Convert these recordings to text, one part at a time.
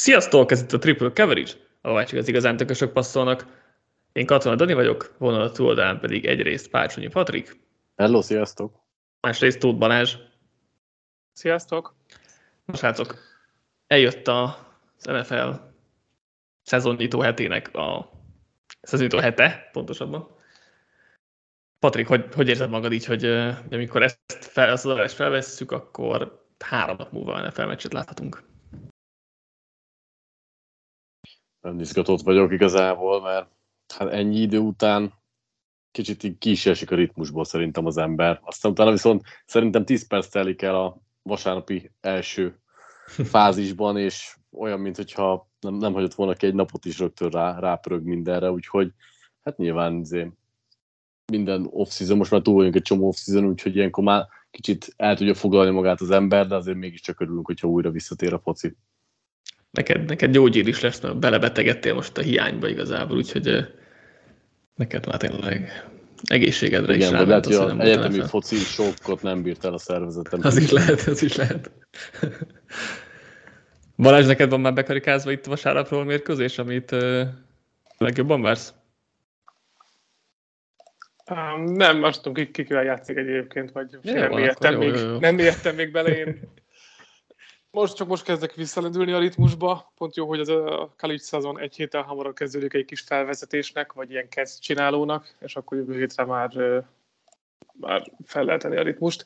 Sziasztok, ez itt a Triple Coverage, ahová csak az igazán tökösök passzolnak. Én Katona Dani vagyok, vonal a túloldalán pedig egyrészt Pácsonyi Patrik. Hello, sziasztok! Másrészt Tóth Balázs. Sziasztok! Most látok, eljött az NFL szezonnyitó hetének a szezonnyitó hete, pontosabban. Patrik, hogy, hogy érzed magad így, hogy amikor ezt fel, az adást felvesszük, akkor három nap múlva NFL meccset láthatunk? Nem izgatott vagyok igazából, mert hát ennyi idő után kicsit így ki a ritmusból szerintem az ember. Aztán utána viszont szerintem 10 perc telik el a vasárnapi első fázisban, és olyan, mintha nem, nem hagyott volna ki egy napot is rögtön rá, rápörög mindenre, úgyhogy hát nyilván azért minden off-season, most már túl vagyunk egy csomó off-season, úgyhogy ilyenkor már kicsit el tudja foglalni magát az ember, de azért mégiscsak örülünk, hogyha újra visszatér a foci. Neked, neked gyógyír is lesz, mert belebetegedtél most a hiányba igazából, úgyhogy neked már tényleg egészségedre Igen, is vagy lehet, hogy az, egyetemi foci sokkot nem bírt el a szervezetem. Az is lehet, az is lehet. Balázs, neked van már bekarikázva itt vasárnapról mérkőzés, amit uh, legjobban vársz? Um, nem, azt tudom, ki, kivel játszik egyébként, vagy Jó, nem, van, értem még, jó, jó. nem értem még bele én. Most csak most kezdek visszalendülni a ritmusba. Pont jó, hogy az a college szezon egy héttel hamarabb kezdődik egy kis felvezetésnek, vagy ilyen kezd csinálónak, és akkor jövő hétre már, már fel lehet a ritmust.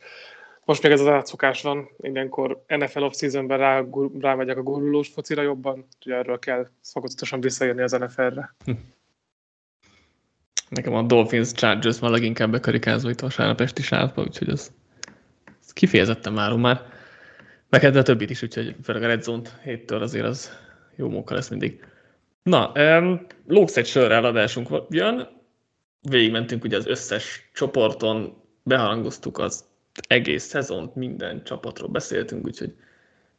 Most még ez az átszokás van, mindenkor NFL off-seasonben rá, rámegyek a gurulós focira jobban, úgyhogy erről kell fokozatosan visszajönni az NFL-re. Nekem a Dolphins Chargers már leginkább bekarikázva itt vasárnap esti sávba, úgyhogy az, az kifejezetten várom már. Hát a többit is, úgyhogy főleg a Red Zone-t héttől azért az jó móka lesz mindig. Na, um, lóksz egy sörre eladásunk jön. Végigmentünk ugye az összes csoporton, beharangoztuk az egész szezont, minden csapatról beszéltünk, úgyhogy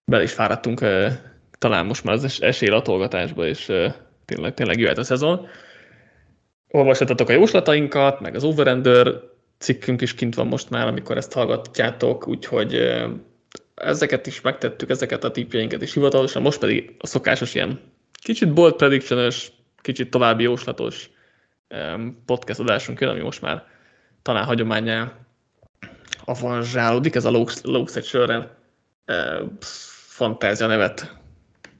bele is fáradtunk uh, talán most már az es- esélylatolgatásba, és uh, tényleg, tényleg jöhet a szezon olvashattatok a jóslatainkat, meg az Overender cikkünk is kint van most már, amikor ezt hallgatjátok, úgyhogy ö, ezeket is megtettük, ezeket a tippjeinket is hivatalosan, most pedig a szokásos ilyen kicsit bold prediction kicsit további jóslatos podcast adásunk jön, ami most már talán hagyományá avanzsálódik, ez a Lóksz egy sörrel fantázia nevet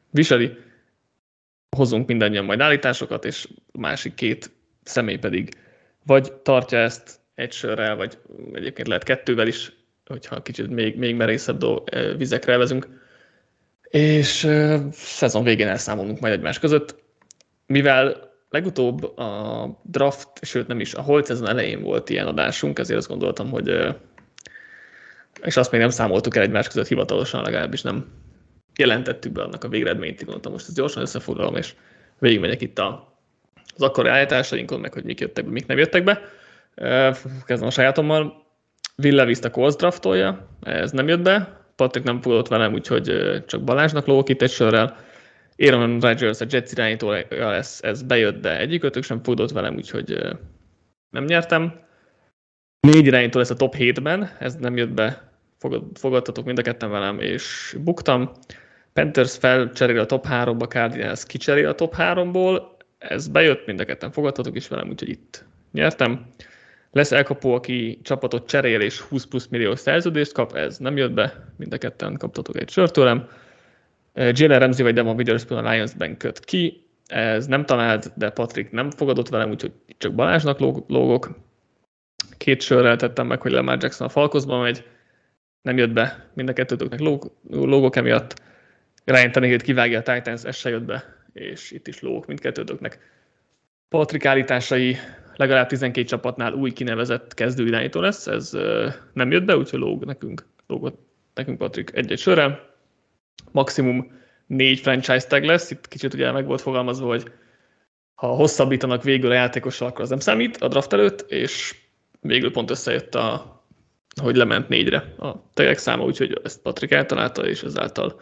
viseli. Hozunk mindannyian majd állításokat, és másik két személy pedig vagy tartja ezt egy sörrel, vagy egyébként lehet kettővel is, hogyha kicsit még, még merészebb dolg, eh, vizekre elvezünk. És uh, szezon végén elszámolunk majd egymás között. Mivel legutóbb a draft, sőt nem is, a holt szezon elején volt ilyen adásunk, ezért azt gondoltam, hogy uh, és azt még nem számoltuk el egymás között hivatalosan, legalábbis nem jelentettük be annak a végeredményt, gondoltam, most ezt gyorsan összefoglalom, és végigmegyek itt a az akkori állításainkon, meg hogy mik jöttek be, mik nem jöttek be. Kezdem a sajátommal. Will Levis a Colts draftolja, ez nem jött be. Patrik nem fogadott velem, úgyhogy csak Balázsnak lógok itt egy sörrel. Aaron Rodgers a Jets irányítója lesz, ez bejött, de egyikőtök sem fogadott velem, úgyhogy nem nyertem. Négy irányító lesz a top 7-ben, ez nem jött be, fogad, fogadtatok mind a ketten velem, és buktam. Panthers felcserél a top 3-ba, Cardinals kicserél a top 3-ból, ez bejött, mind a ketten fogadtatok is velem, úgyhogy itt nyertem. Lesz elkapó, aki csapatot cserél és 20 plusz millió szerződést kap, ez nem jött be, mind a ketten kaptatok egy sört tőlem. Jalen Ramsey vagy Demon Witherspoon a Lions-ben köt ki, ez nem talált, de Patrick nem fogadott velem, úgyhogy csak Balázsnak lógok. Két sörrel tettem meg, hogy Lamar Jackson a Falkozba megy, nem jött be, mind a kettőtöknek lógok emiatt. Ryan Tannehill kivágja a Titans, ez se jött be, és itt is lógok mindkettőtöknek. Patrik állításai legalább 12 csapatnál új kinevezett kezdőirányító lesz, ez nem jött be, úgyhogy lóg nekünk, lógott nekünk Patrik egy-egy sörrel. Maximum négy franchise tag lesz, itt kicsit ugye meg volt fogalmazva, hogy ha hosszabbítanak végül a játékossal, akkor az nem számít a draft előtt, és végül pont összejött a hogy lement négyre a tegek száma, úgyhogy ezt Patrik eltalálta, és ezáltal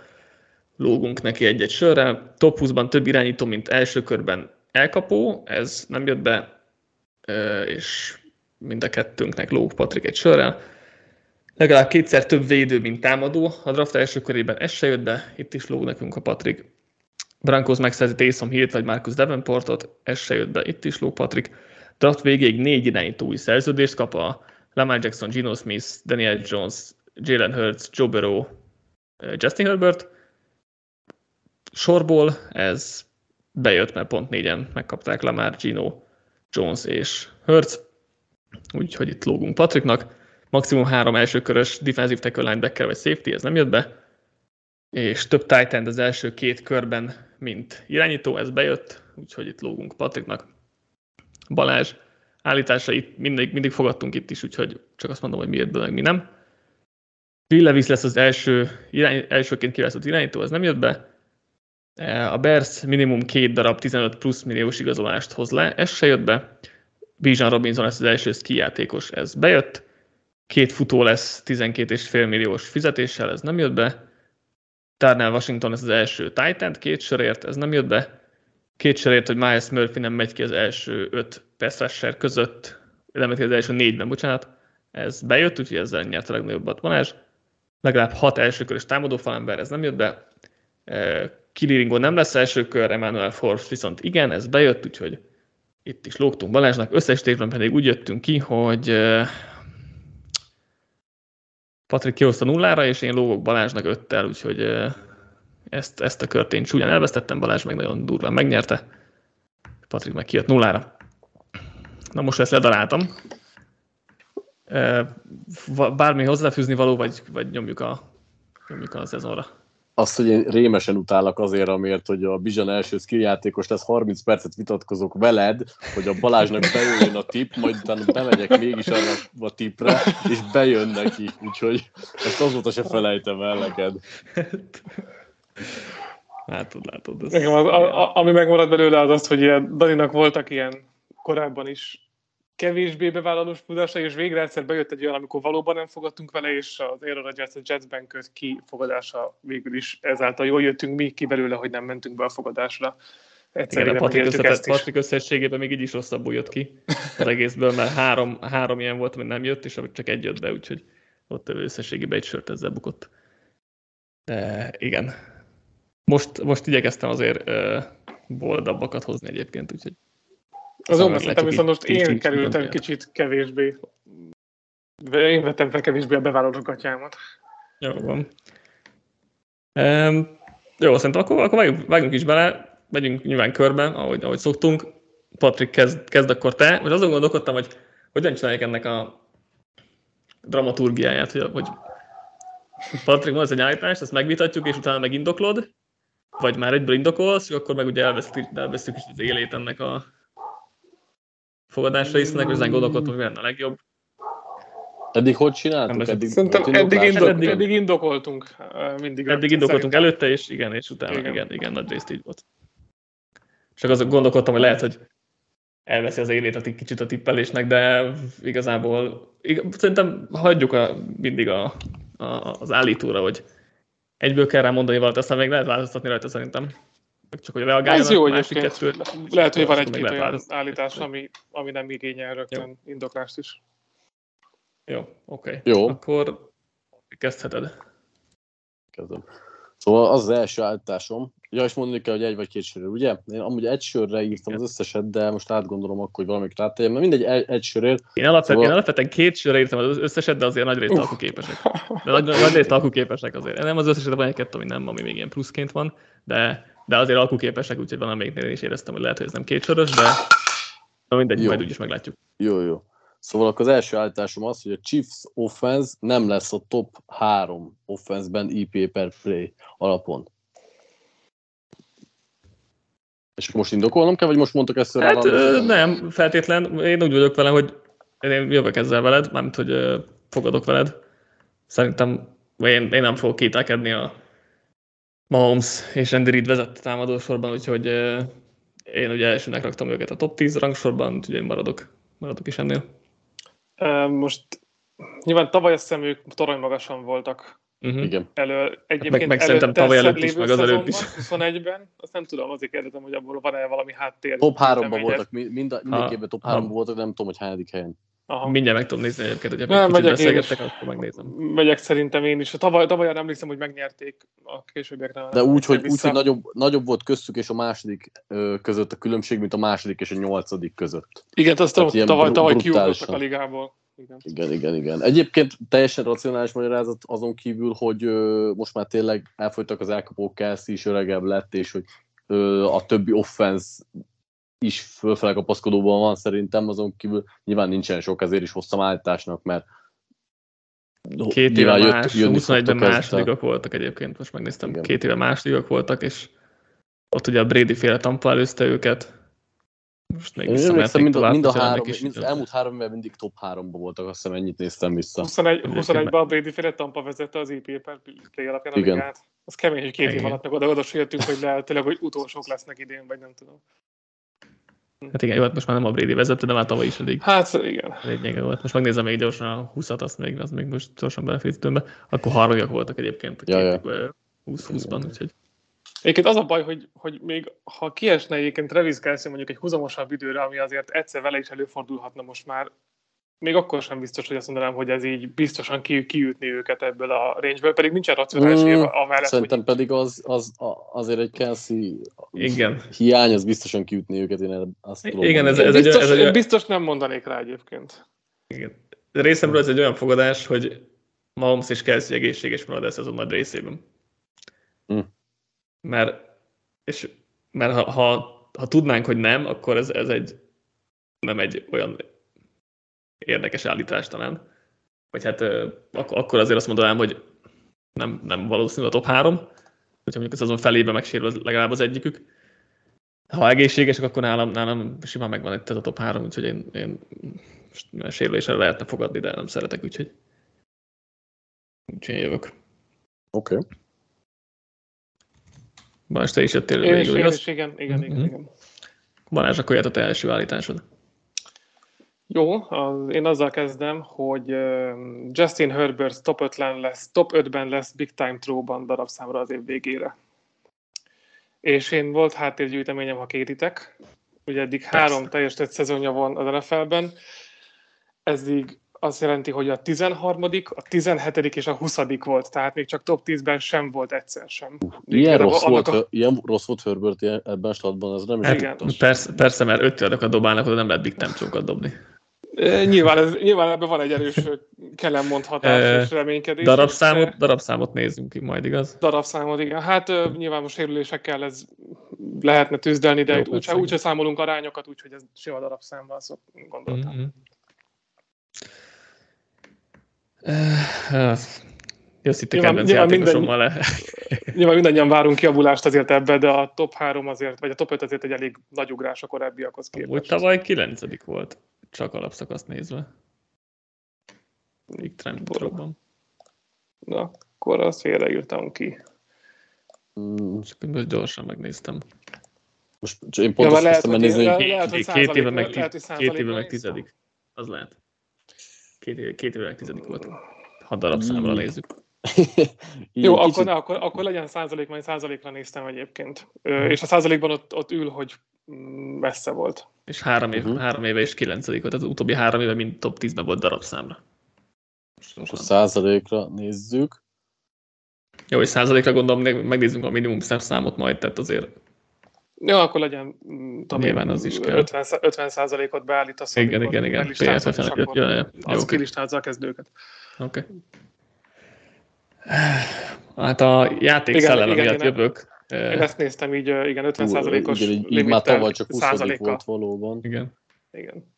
lógunk neki egy-egy sörrel. Top 20-ban több irányító, mint első körben elkapó, ez nem jött be, és mind a kettőnknek lóg Patrik egy sörrel. Legalább kétszer több védő, mint támadó. A draft első körében ez se jött be, itt is lóg nekünk a Patrik. Broncos megszerzi Taysom Hill vagy Marcus Davenportot, ez se jött be, itt is ló Patrik. Draft végéig négy irányító új szerződést kap a Lamar Jackson, Gino Smith, Daniel Jones, Jalen Hurts, Joe Burrow, Justin Herbert. Sorból ez bejött, mert pont négyen megkapták Lamar, Gino, Jones és Hurts. Úgyhogy itt lógunk Patriknak. Maximum három elsőkörös defensive tackle linebacker vagy safety, ez nem jött be. És több tight end az első két körben, mint irányító, ez bejött, úgyhogy itt lógunk Patriknak. Balázs állításait mindig, mindig fogadtunk itt is, úgyhogy csak azt mondom, hogy miért be, meg mi nem. Will Levis lesz az első, irány, elsőként kiválasztott irányító, ez nem jött be. A Bears minimum két darab 15 plusz milliós igazolást hoz le, ez se jött be. Bijan Robinson lesz az első ski játékos, ez bejött. Két futó lesz 12,5 milliós fizetéssel, ez nem jött be. Darnell Washington lesz az első Titan, két sorért, ez nem jött be. Két sorért, hogy Miles Murphy nem megy ki az első öt pass között, nem megy ki az első négyben, bocsánat. Ez bejött, úgyhogy ezzel nyert a legnagyobbat Balázs. Legalább hat elsőkörös támadó falember, ez nem jött be. Kiliringo nem lesz első kör, Emmanuel Forbes viszont igen, ez bejött, úgyhogy itt is lógtunk Balázsnak. Összesítésben pedig úgy jöttünk ki, hogy Patrik kihozta nullára, és én lógok Balázsnak öttel, úgyhogy ezt, ezt a kört én csúnyán elvesztettem, Balázs meg nagyon durván megnyerte. Patrik meg kijött nullára. Na most ezt ledaráltam. Bármi hozzáfűzni való, vagy, vagy nyomjuk a, nyomjuk a szezonra azt, hogy én rémesen utálok azért, amiért, hogy a Bizsan első játékos lesz, 30 percet vitatkozok veled, hogy a Balázsnak bejöjjön a tip, majd utána bemegyek mégis arra a tipre, és bejön neki, úgyhogy ezt azóta se felejtem el neked. Látod, látod. Ez az, a, a, ami megmarad belőle az az, hogy ilyen, Daninak voltak ilyen korábban is kevésbé bevállalós tudása, és végre egyszer bejött egy olyan, amikor valóban nem fogadtunk vele, és az Aaron Rodgers a Jetsben köt ki fogadása végül is ezáltal jól jöttünk mi ki belőle, hogy nem mentünk be a fogadásra. Egyszerűen Igen, a Patrik, összetett, Patrik összességében még így is rosszabbul jött ki az egészből, mert három, három ilyen volt, ami nem jött, és csak egy jött be, úgyhogy ott összességében egy sört ezzel bukott. De igen. Most, most igyekeztem azért boldabbakat hozni egyébként, úgyhogy az szerintem viszont most én kerültem kicsit kevésbé. Én vettem fel kevésbé a bevállaló gatyámat. Jó van. Um, jó, szerintem akkor, akkor vágjunk, is bele, megyünk nyilván körbe, ahogy, ahogy szoktunk. Patrik, kezd, kezd akkor te. Most azon gondolkodtam, hogy hogyan csinálják ennek a dramaturgiáját, hogy, hogy Patrik mondsz egy állítást, ezt megvitatjuk, és utána megindoklod, vagy már egyből indokolsz, és akkor meg ugye elvesztük, elvesztük is az élét ennek a, fogadásra hisznek, hogy ezen gondolkodtunk, hogy lenne a legjobb. Eddig hogy csináltuk? Eddig, Szerintem eddig, indok, eddig, eddig indokoltunk. Mindig eddig indokoltunk szerintem. előtte, és igen, és utána igen, igen, igen nagy részt így volt. Csak azok gondolkodtam, hogy lehet, hogy elveszi az élét a kicsit a tippelésnek, de igazából ig- szerintem hagyjuk a, mindig a, a, az állítóra, hogy egyből kell rá mondani valamit, aztán még lehet változtatni rajta szerintem csak hogy reagáljanak. Ez jó egyébként. Lehet, hogy van egy-két olyan állítás, ami, ami nem igényel rögtön jó. indoklást is. Jó, oké. Okay. Jó. Akkor kezdheted. Kezdem. Szóval az az első állításom, ja, és mondani kell, hogy egy vagy két sörre, ugye? Én amúgy egy sörre írtam az összeset, de most átgondolom akkor, hogy valamit rátegyem, mert mindegy, egy, egy sörért. Én alapvetően, szóval... én alapvetően két sörre írtam az összeset, de azért nagy részt alkuképesek. De nagy, nagy részt alkuképesek azért. Nem az összeset, van egy-kettő, ami nem, ami még ilyen pluszként van, de de azért alkuképesek, úgyhogy van amelyiknél is éreztem, hogy lehet, hogy ez nem kétsoros, de na mindegy, jó. majd úgyis meglátjuk. Jó, jó. Szóval akkor az első állításom az, hogy a Chiefs offense nem lesz a top 3 offense-ben IP per play alapon. És most indokolnom kell, vagy most mondtok ezt Hát ö, nem, feltétlen. Én úgy vagyok vele, hogy én jövök ezzel veled, mármint, hogy ö, fogadok veled. Szerintem én, én nem fogok kételkedni a Mahomes és Andy Reid vezette támadósorban, úgyhogy én ugye elsőnek raktam őket a top 10 rangsorban, úgyhogy én maradok, maradok is ennél. Most nyilván tavaly azt hiszem ők torony magasan voltak Uh-huh. Igen. Elő, egyébként meg, meg szerintem tavaly előtt is, meg az előtt is. 21-ben, azt nem tudom, azért kérdezem, hogy abból van-e valami háttér. Top 3-ban voltak, mind, mindenképpen top 3-ban voltak, nem tudom, hogy hányadik helyen. Aha. Mindjárt meg tudom nézni egyébként, hogy nem, kicsit beszélgettek, akkor megnézem. Megyek szerintem én is. Tavaly, tavaly arra emlékszem, hogy megnyerték a későbbiekre. De úgy, hogy, úgy, hogy nagyobb, nagyobb volt köztük és a második ö, között a különbség, mint a második és a nyolcadik között. Igen, azt tavaly, tavaly, tavaly kiugrottak a ligából. Igen. igen, igen, igen. Egyébként teljesen racionális magyarázat azon kívül, hogy ö, most már tényleg elfogytak az elkapók, Kelsey is öregebb lett, és hogy ö, a többi offense is fölfele kapaszkodóban van szerintem, azon kívül nyilván nincsen sok, ezért is hoztam állításnak, mert Két éve más, 21-ben másodikak voltak egyébként, most megnéztem, Igen. két éve másodikak voltak, és ott ugye a Brady féle Tampa előzte őket, most még Én mind, a, mind a három, mind, az elmúlt három évben mindig top háromban voltak, azt hiszem ennyit néztem vissza. 21, 21-ben a Brady féle Tampa vezette az EP per play alapján Igen. a ligát. Az kemény, hogy két év alatt meg oda, oda hogy lehetőleg, hogy utolsók lesznek idén, vagy nem tudom. Hát igen, jó, hát most már nem a Brady vezette, de már tavaly is elég. Hát igen. Lényege volt. Most megnézem még gyorsan a 20-at, azt még, az még most gyorsan belefészítőmbe. Akkor harmadjak voltak egyébként a ja, ja. 20-20-ban, úgyhogy. Egyébként az a baj, hogy, hogy még ha kiesne egyébként Travis Kelsey mondjuk egy húzamosabb időre, ami azért egyszer vele is előfordulhatna most már, még akkor sem biztos, hogy azt mondanám, hogy ez így biztosan ki, kiütni őket ebből a range pedig nincsen racionális mm, amellett, Szerintem hogy... pedig az, az, azért egy Kelsey Igen. hiány, az biztosan kiütni őket, én azt tudom. Igen, ez, ez, biztos, egy, ez egy, biztos nem mondanék rá egyébként. Igen. Részemről ez egy olyan fogadás, hogy Mahomes és Kelsey egészséges marad ez azon nagy részében. Mm. Mert, és, mert ha, ha, ha tudnánk, hogy nem, akkor ez, ez egy nem egy olyan érdekes állítás talán. Vagy hát ak- akkor azért azt mondanám, hogy nem, nem valószínű a top 3, hogyha mondjuk ez azon felébe megsérül legalább az egyikük. Ha egészségesek, akkor nálam, nálam simán megvan itt ez a top 3, úgyhogy én, én sérülésre lehetne fogadni, de nem szeretek, úgyhogy, úgyhogy én jövök. Oké. Okay. Balázs, te is jöttél végül, igaz? Igen, igen, igen, mm-hmm. igen. Balázs, akkor jött a te első állításod. Jó, az, én azzal kezdem, hogy Justin Herbert top 5 lesz, top 5-ben lesz Big Time Throw-ban darabszámra az év végére. És én volt háttérgyűjteményem, ha kéritek. Ugye eddig Persze. három teljes szezonja van az NFL-ben. Eddig azt jelenti, hogy a 13., a 17. és a 20. volt, tehát még csak top 10-ben sem volt egyszer sem. Uh, ilyen, rossz volt, a... ilyen rossz volt Herbert ebben a statban, ez nem is hát, persze, persze, mert öt dobálnak, oda nem lehet big time dobni. Nyilván, ez, nyilván ebben van egy erős kellemondhatás és reménykedés. Darabszámot, darabszámot nézzünk ki majd, igaz? Darabszámot, igen. Hát nyilván most sérülésekkel ez lehetne tűzdelni, de úgyse úgy, számolunk arányokat, úgyhogy ez sima darabszámban szok, gondoltam. Mm-hmm. Uh, Jössz itt a kedvenc nyilván, minden, le. nyilván mindannyian várunk kiavulást azért ebbe, de a top 3 azért, vagy a top 5 azért egy elég nagy ugrás a korábbiakhoz képest. Úgy tavaly 9 volt csak alapszakaszt nézve. Big Trend Na, akkor azt félreírtam ki. Mm. Csak most gyorsan megnéztem. Most én pont ja, azt lehet, nézni, hogy lehet, hogy két éve meg, lehet, hogy két éve meg tizedik. Az lehet. Két éve, két éve meg tizedik volt. Ha darabszámra mm. nézzük. Jó, kicsit... akkor, akkor, akkor legyen százalék, majd százalékra néztem egyébként. Ö, és a százalékban ott, ott ül, hogy mm, messze volt. És három, év, uh-huh. három éve és kilencedik volt, az utóbbi három éve mind top 10-ben volt darabszámra. Most a százalékra nézzük. Jó, és százalékra gondolom, megnézzünk a minimum számot majd, tehát azért jó, akkor legyen mm, tudom, Nyilván az is kell. 50, 50 százalékot beállítasz. Igen, igen, igen. PFF, és akkor ja, ja, az okay. kilistázza a kezdőket. Oké. Okay. Hát a játék igen, szellem igen, miatt igen, jövök. Én ezt néztem így, igen, 50 százalékos igen, így, így már tavaly csak 20 volt valóban. Igen. Igen.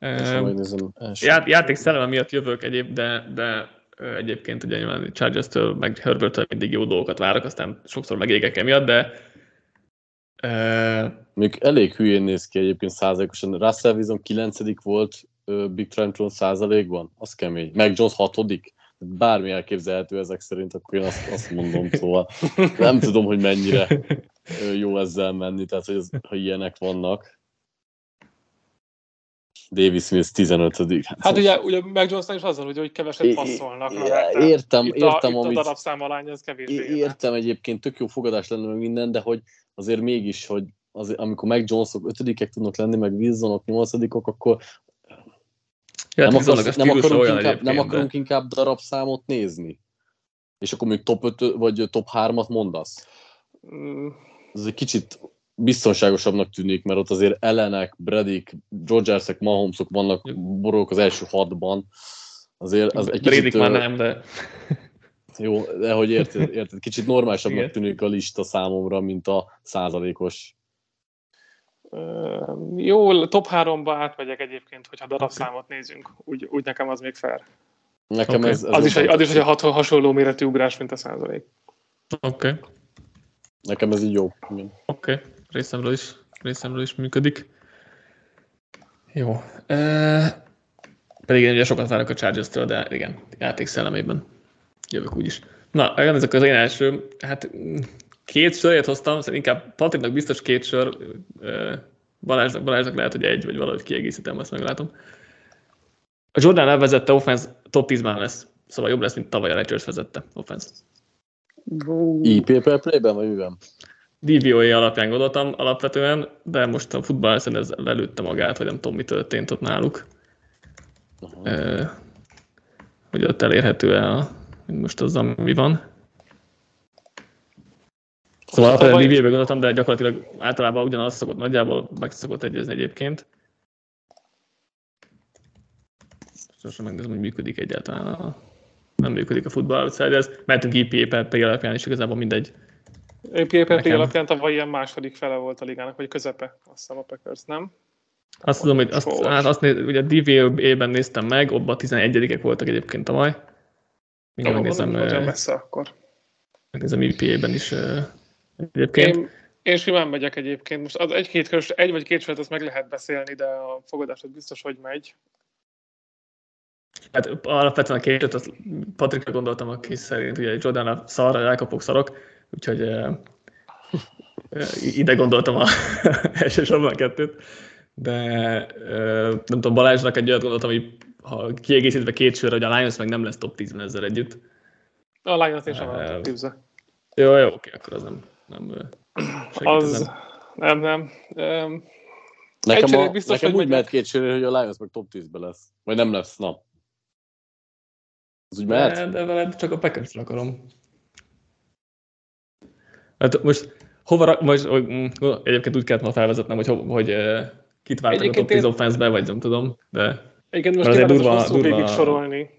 Uh, já, játék szellem miatt jövök egyéb, de, de egyébként ugye nyilván Chargers-től, meg herbert mindig jó dolgokat várok, aztán sokszor megégek emiatt, de Uh, Még elég hülyén néz ki egyébként százalékosan. Russell Wilson 9 volt uh, Big Trentron százalékban, az kemény. Meg Jones 6 bármi elképzelhető ezek szerint, akkor én azt, azt mondom, szóval nem tudom, hogy mennyire jó ezzel menni, tehát hogy ez, ha ilyenek vannak. Davis Smith 15 Hát, hát ugye, ugye meg Johnson is azon, ugye, hogy keveset passzolnak. É, értem, itt értem, a, amit, a darabszámalány, ez kevés. Értem egyébként, tök jó fogadás lenne meg minden, de hogy azért mégis, hogy azért, amikor meg Jonesok ötödikek tudnak lenni, meg Wilsonok nyolcadikok, akkor Ja, nem, hát akarsz, nem, akarunk olyan inkább, nem de- akarunk inkább darabszámot nézni? És akkor még top 5 vagy top 3-at mondasz? Mm, Ez egy kicsit biztonságosabbnak tűnik, mert ott azért Ellenek, Bredik, Rodgersek, Mahomesok vannak borulók az első hatban. Azért az egy kicsit, már nem, de jó, de hogy érted, érted kicsit normálisabbnak Igen. tűnik a lista számomra, mint a százalékos. Ö, Jó, top 3-ba átmegyek egyébként, hogyha darabszámot nézünk. Úgy, úgy nekem az még fair. Nekem Oké. ez, ez Az is, egy, az is egy hasonló méretű ugrás, mint a százalék. oké, okay. Nekem ez így jó. Oké, okay. részemről is, részemről is működik. Jó. E, pedig én ugye sokat várok a Chargers-től, de igen, játék szellemében jövök úgyis. Na, ezek az én első, hát két sörét hoztam, szerintem inkább Patriknak biztos két sör, Balázsnak, Balázsnak lehet, hogy egy, vagy valahogy kiegészítem, azt meglátom. A Jordan elvezette offense top 10-ben lesz, szóval jobb lesz, mint tavaly a Rodgers vezette offense. IP per playben, vagy miben? DVOA alapján gondoltam alapvetően, de most a futball ez lelőtte magát, vagy nem tudom, mi történt ott náluk. Aha. Ö, hogy ott elérhető-e a, most az, ami van. Szóval alapvetően tavaly- gondoltam, de gyakorlatilag általában ugyanaz szokott nagyjából meg szokott egyezni egyébként. Sosem megnézem, hogy működik egyáltalán a nem működik a Football Outsiders. Mehetünk IPA per alapján is igazából mindegy. PPP Nekem- alapján tavaly ilyen második fele volt a ligának, vagy közepe, azt hiszem a Packers, nem? Azt tudom, hogy azt, hát azt néz, ugye DVA-ben néztem meg, abban 11-ek voltak egyébként tavaly. Mindjárt megnézem, Nagyon messze akkor. megnézem IPA-ben is egyébként. Én, én simán megyek egyébként. Most az egy-két körös, egy vagy két sört azt meg lehet beszélni, de a fogadásod biztos, hogy megy. Hát alapvetően a két azt Patrikra gondoltam, aki szerint ugye Jordan a szar, a Jákopok szarok, úgyhogy ö, ide gondoltam a elsősorban a kettőt. De ö, nem tudom, Balázsnak egy olyat gondoltam, hogy ha kiegészítve két sörre, hogy a Lions meg nem lesz top 10-ben ezzel együtt. A Lions én sem Ö, van típze. Jó, jó, oké, akkor az nem, nem Az ezen. nem, nem. Um, Nekem, a, biztos, nekem hogy úgy mehet két söré, hogy a Lions meg top 10-ben lesz. Vagy nem lesz, na. Az úgy mehet? De, de veled csak a packers akarom. Hát most hova rak, most, hogy, mm, egyébként úgy kellett ma felvezetnem, hogy, ho- hogy kit vártak a Egyébként top 10 én- offense-be, vagy nem tudom, de igen, most azért durva- hosszú durva- végig sorolni.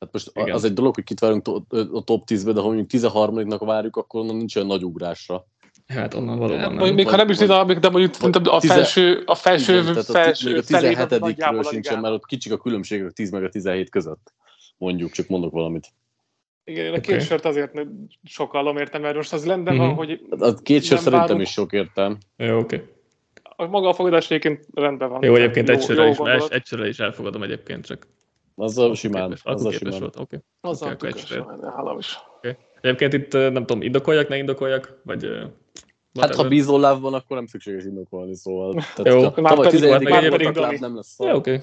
Hát most Igen. az egy dolog, hogy kit várunk a top 10-be, de ha mondjuk 13-nak várjuk, akkor onnan nincs olyan nagy ugrásra. hát onnan valóban Hát, nem. még, ha nem is dinamik, de mondjuk a felső, a felső, Igen, a, felső a felében 17 nagyjából a sincsen, ligában. mert ott kicsik a különbségek a 10 meg a 17 között. Mondjuk, csak mondok valamit. Igen, én a két sört azért sokkal értem, mert most az lenne Mhm. van, hogy A két Nem szerintem várunk. is sok értem. Jó, oké. a maga a fogadás egyébként rendben van. Jó, egyébként egy jó is, is elfogadom egyébként, csak Azzal simán. képes, akkor Azzal képes simán. volt, oké. Azzal egy tükrösen sört. menne, hálam is. Egyébként itt nem tudom, indokoljak, ne indokoljak, vagy Hát whatever. ha bízó láb van, akkor nem szükséges indokolni, szóval. Tehát, Jó. ha Már tavaly pedig- 11 már pedig nem lesz Ja, szar. oké.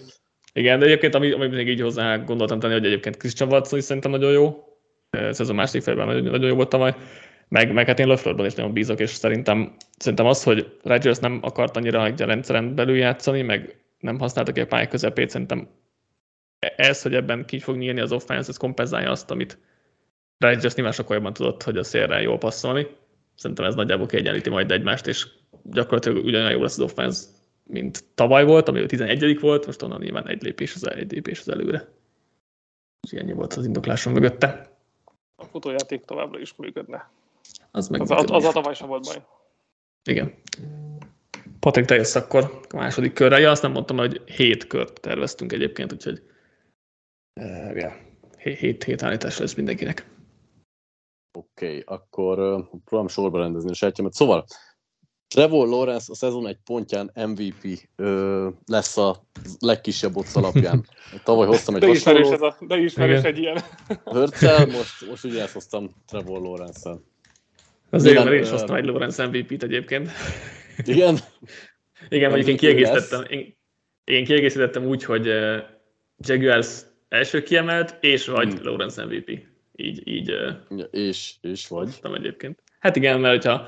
Igen, de egyébként, ami, ami még így hozzá gondoltam tenni, hogy egyébként Christian Watson is szerintem nagyon jó. Ez a második fejben nagyon, nagyon jó volt tavaly. Meg, meg hát én Löflörben is nagyon bízok, és szerintem, szerintem az, hogy Rodgers nem akart annyira egy rendszeren belül játszani, meg nem használta ki a pályák közepét, szerintem ez, hogy ebben ki fog nyílni az offense, ez kompenzálja azt, amit Rodgers nyilván sokkal jobban tudott, hogy a szélre jól passzolni. Szerintem ez nagyjából kiegyenlíti majd egymást, és gyakorlatilag ugyanolyan jó lesz az offense, mint tavaly volt, ami a 11 volt, most onnan nyilván egy lépés az, egy lépés az előre. És ennyi volt az indoklásom mögötte. A futójáték továbbra is működne. Az meg Az, az, az a tavaly sem volt baj. Igen. Patrik, te jössz akkor a második körre. Ja, azt nem mondtam, hogy hét kört terveztünk egyébként, úgyhogy uh, ja, hét, hét, állítás lesz mindenkinek. Oké, okay, akkor uh, próbálom sorba rendezni a sejtjemet. Szóval, Trevor Lawrence a szezon egy pontján MVP uh, lesz a legkisebb odds alapján. Tavaly hoztam egy De ismerős, ez a, de ismerős Igen. egy ilyen. Hörccel, most, most ugyanezt hoztam Trevor Lawrence-el. Azért, Nyilván, mert én is ö, hoztam egy Lawrence MVP-t egyébként. Igen? Igen, mondjuk én kiegészítettem, én, én kiegészítettem úgy, hogy uh, Jaguars első kiemelt, és vagy Hmm. Lawrence MVP. Így, így uh, Ja, És, és vagy. hoztam egyébként. Hát igen, mert hogyha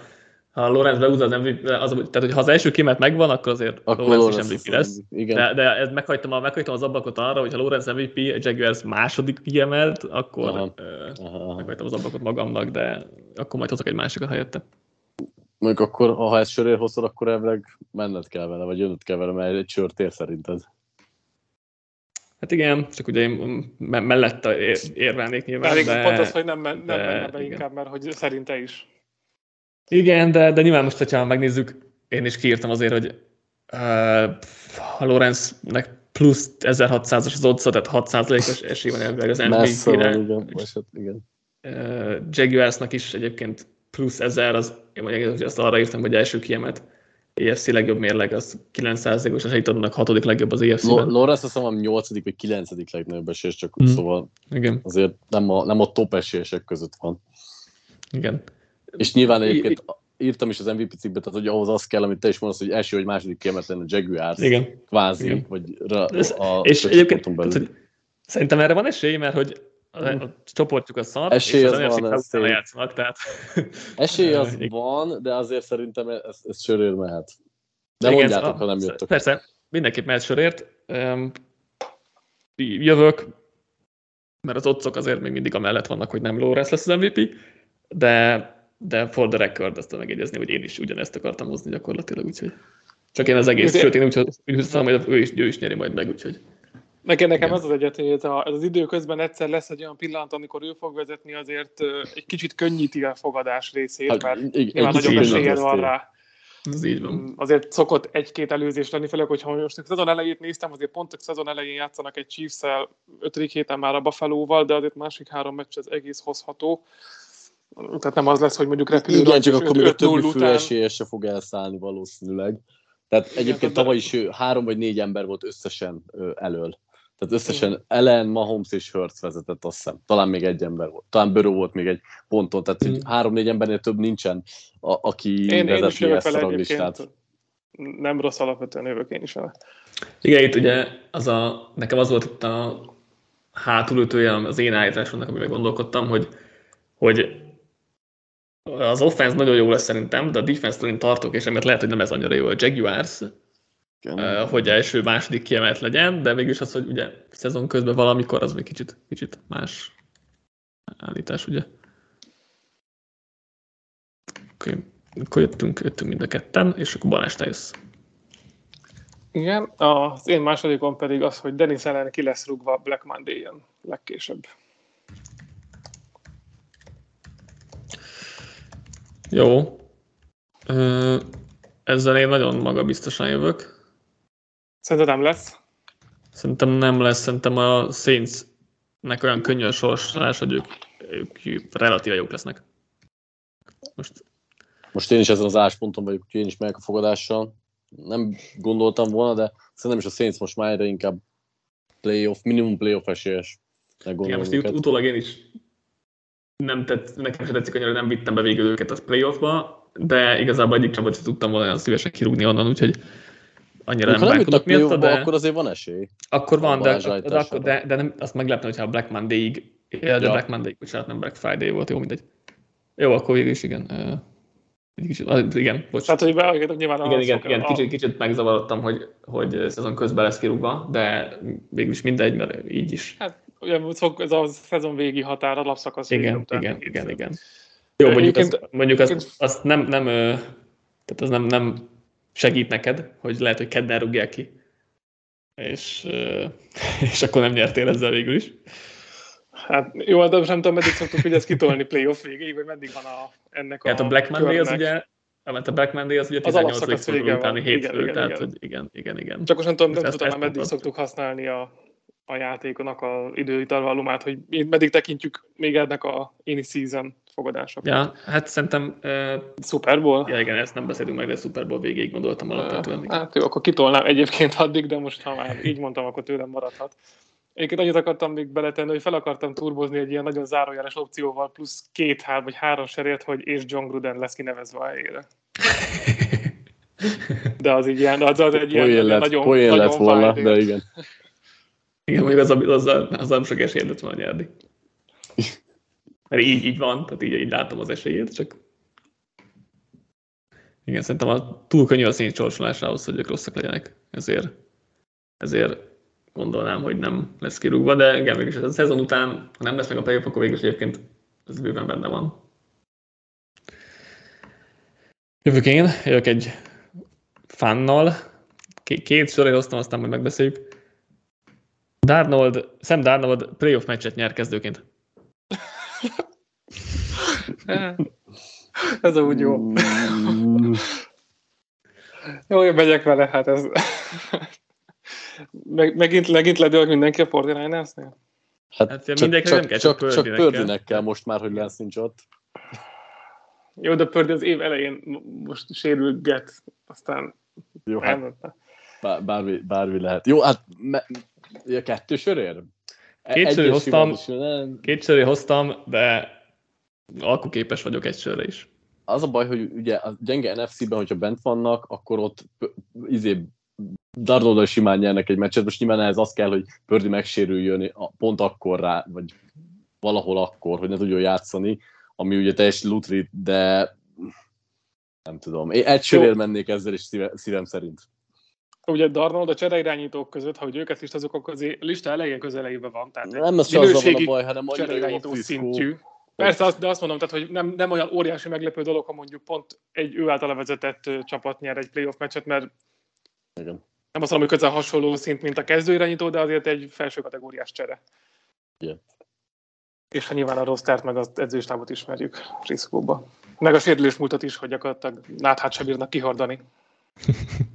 ha Lorenz behúzza az MVP, az, tehát hogy ha az első kiemelt megvan, akkor azért Akkor Lorenz Lawrence is MVP lesz. Igen. De, de ez meghagytam, a, meghagytam az ablakot arra, hogy ha Lorenz MVP, a Jaguars második kiemelt, akkor Aha. ö, Aha, meghagytam az ablakot magamnak, de akkor majd hozok egy másikat helyette. Mondjuk akkor, ha ezt sörér hozod, akkor elvileg menned kell vele, vagy jönnöd kell vele, mert egy sört ér szerinted. Hát igen, csak ugye én me- mellette ér- érvelnék nyilván, Elég de... pont az, hogy nem, men- nem de menne be igen. inkább, mert hogy szerinte is. Igen, de, de nyilván most, hogyha megnézzük, én is kiírtam azért, hogy uh, a Lorenznek plusz 1600-as az oddsa, tehát 6%-os esély van elvileg az Messze van, MVP-re. igen. Hát igen. Uh, Jaguarsnak is egyébként plusz 1000, az, én mondjuk hogy azt arra írtam, hogy első kiemelt EFC legjobb mérleg, az 9%-os esélyt adnak, hatodik legjobb az EFC-ben. Lawrence azt hiszem a nyolcadik vagy kilencedik legnagyobb esélyes, csak Mhm. szóval Igen, azért nem a, nem a top esélyesek között van. igen. És nyilván egyébként írtam is az MVP cikkbe, tehát hogy ahhoz az kell, amit te is mondasz, hogy első vagy második kiemelt lenne a Jaguars, Igen. kvázi, Igen. vagy ra, Ez- a És egyébként tehát, hogy szerintem erre van esély, mert hogy a, a csoportjuk a szar, Esély és az az van, ez játszanak, tehát Esély az van, de azért szerintem ez, ez sörér mehet. De Igen, mondjátok, a- ha nem jöttök. Persze, mindenképp mehet sörért. Jövök, mert az otcok azért még mindig amellett vannak, hogy nem Lawrence lesz az MVP, de, de for the record azt tudom megegyezni, hogy én is ugyanezt akartam hozni gyakorlatilag, úgyhogy csak én az egész, sőt, én úgy, úgy húztam, hogy ő is, ő is nyeri majd meg, úgyhogy Nekem, nekem Igen. az az egyet, hogy ez, a, ez az idő közben egyszer lesz egy olyan pillanat, amikor ő fog vezetni, azért egy kicsit könnyíti a fogadás részét, Hát, mert egy- nyilván nagyobb esélyed van rá. ez így van. Mm, Azért szokott egy-két előzés lenni, főleg, hogyha most a szezon elejét néztem, azért pont a szezon elején játszanak egy Chiefs-el, ötödik héten már a buffalo de azért másik három meccs az egész hozható. Tehát nem az lesz, hogy mondjuk repülő Igen, csak akkor még a 5-0 többi fő esélyes se fog elszállni valószínűleg. Tehát egyébként tavaly is három vagy négy ember volt összesen elől. Tehát összesen Ellen, Mahomes és Hurts vezetett, azt hiszem. Talán még egy ember volt. Talán Burrow volt még egy ponton. Tehát hogy Mm. három-négy embernél több nincsen, a, aki Én, én is vezeti jövök ezt a ranglistát. Nem rossz alapvetően jövök én is vele. Igen, itt ugye az a, nekem az volt itt a hátulütője az én állításomnak, amivel gondolkodtam, hogy, hogy az offense nagyon jó lesz szerintem, de a defense én tartok, és emiatt lehet, hogy nem ez annyira jó a Jaguars, Igen. eh, hogy első, második kiemelt legyen, de mégis az, hogy ugye szezon közben valamikor az még kicsit, kicsit más állítás, ugye. Oké, okay. akkor jöttünk, jöttünk mind a ketten, és akkor Balázs, te jössz. Igen, az én másodikon pedig az, hogy Denis ellen ki lesz rúgva Black Monday-en legkésőbb. Jó. Ezzel én nagyon magabiztosan jövök. Szerinted nem lesz? Szerintem nem lesz, szerintem a Saintsnek olyan könnyű a sorsolás, hogy ők, ők relatíve jók lesznek. Most Most én is ezen az állásponton vagyok, hogy én is megyek a fogadással. Nem gondoltam volna, de szerintem is a Saints most már inkább playoff, minimum playoff esélyes. igen, most ut- utólag én is nem tett, nekem sem tetszik annyira, nem vittem be végül őket a playoffba, de igazából egyik csapat sem tudtam volna olyan szívesen kirúgni onnan, úgyhogy annyira Mondjuk, nem bánkodok miatta, de... akkor azért van esély. Akkor van, de, de, de, akkor, de, de nem, azt meglepne, hogyha a Black Monday-ig, de Ja. Black Monday, bocsánat, nem Black Friday volt, jó, mindegy. Jó, akkor végül is igen. Uh, kicsit, igen, bocs. Tehát, hogy be, nyilván a, Igen, igen, igen, a, kicsit, kicsit megzavarodtam, hogy, hogy szezon közben lesz kirúgva, de végül is mindegy, mert így is. Hát, ugye, ez a szezon végi határ, alapszakasz vége Igen, után. igen, igen, igen. Jó, mondjuk, Egyébként- azt, mondjuk azt, azt nem, nem, tehát az nem, nem segít neked, hogy lehet, hogy kedden rúgják ki. És, és akkor nem nyertél ezzel végül is. Hát jó, de most nem tudom, meddig szoktuk hogy ezt kitolni playoff végéig, vagy meddig van a, ennek Tehát a a Black Monday az ugye, mert a Black Monday az ugye Az 18. alapszakasz forduló utáni hétfő, Igen, tehát igen. hogy igen, igen, igen. Csak most nem tudom, nem Ezt- tudom ezt meddig szoktuk használni a, a játékonak a időintervallumát, hogy meddig tekintjük még ennek a in season fogadások. Ja, hát szerintem, uh, Super Bowl? ja igen, ezt nem beszélünk meg, de Super Bowl végéig gondoltam alapvetően. igen. Hát jó, akkor kitolnám egyébként addig, de most ha már így mondtam, akkor tőlem maradhat. Egyébként annyit akartam még beletenni, hogy fel akartam turbozni egy ilyen nagyon zárójeles opcióval, plusz két hár vagy három serért, hogy és John Gruden lesz kinevezve a helyére. De az így ilyen, az, az egy ilyen Poén lett, nagyon, poén nagyon lett volna, de igen. Igen, mondjuk az, az, az, az nem sok esélyed lett volna nyerni. Mert így, így van, tehát így, így látom az esélyét, csak Igen, szerintem a túl könnyű a szénsorsolás ahhoz, hogy ők rosszak legyenek. Ezért, ezért gondolnám, hogy nem lesz kirúgva, de igen, mégis a szezon után, ha nem lesz meg a playoff, akkor végül egyébként ez bőven benne van. Jövök én, jövök egy fannal. Két sorra hoztam, aztán majd megbeszéljük. Darnold, Sam Darnold playoff meccset nyer kezdőként. Ez úgy jó. Jó, én megyek vele, hát ez... Meg, megint, megint ledőlök mindenki a 49 Hát, hát csak, mindenki csak, nem kell, csak, csak, Pördinek kell most már, hogy lesz nincs ott. Jó, de Pördi az év elején most sérülget, aztán Jó, hát, bár, bármi, bármi lehet. Jó, hát me, a kettő sörér? Kétszerű hoztam, kétszerű hoztam, de alkuképes vagyok egy sörre is. Az a baj, hogy ugye a gyenge NFC-ben, hogyha bent vannak, akkor ott izé, Darnoldal simán nyernek egy meccset. Most nyilván ehhez az kell, hogy Pördi megsérüljön pont akkor rá, vagy valahol akkor, hogy ne tudjon játszani, ami ugye teljesen lutri, de nem tudom. Én egy mennék ezzel is szívem szerint ugye Darnold a csereirányítók között, ha őket is azok, akkor azért lista elején közeleiben van. Tehát nem az az van a baj, hanem annyira jó a szintű. Persze, azt, de azt mondom, tehát, hogy nem, nem olyan óriási meglepő dolog, ha mondjuk pont egy ő által vezetett csapat nyer egy playoff meccset, mert Igen. nem azt mondom, hogy közel hasonló szint, mint a kezdőirányító, de azért egy felső kategóriás csere. Igen. És ha nyilván a rostert meg az edzőstábot ismerjük Friszkóba. Meg a sérülés múltat is, hogy gyakorlatilag náthát sem bírnak kihordani.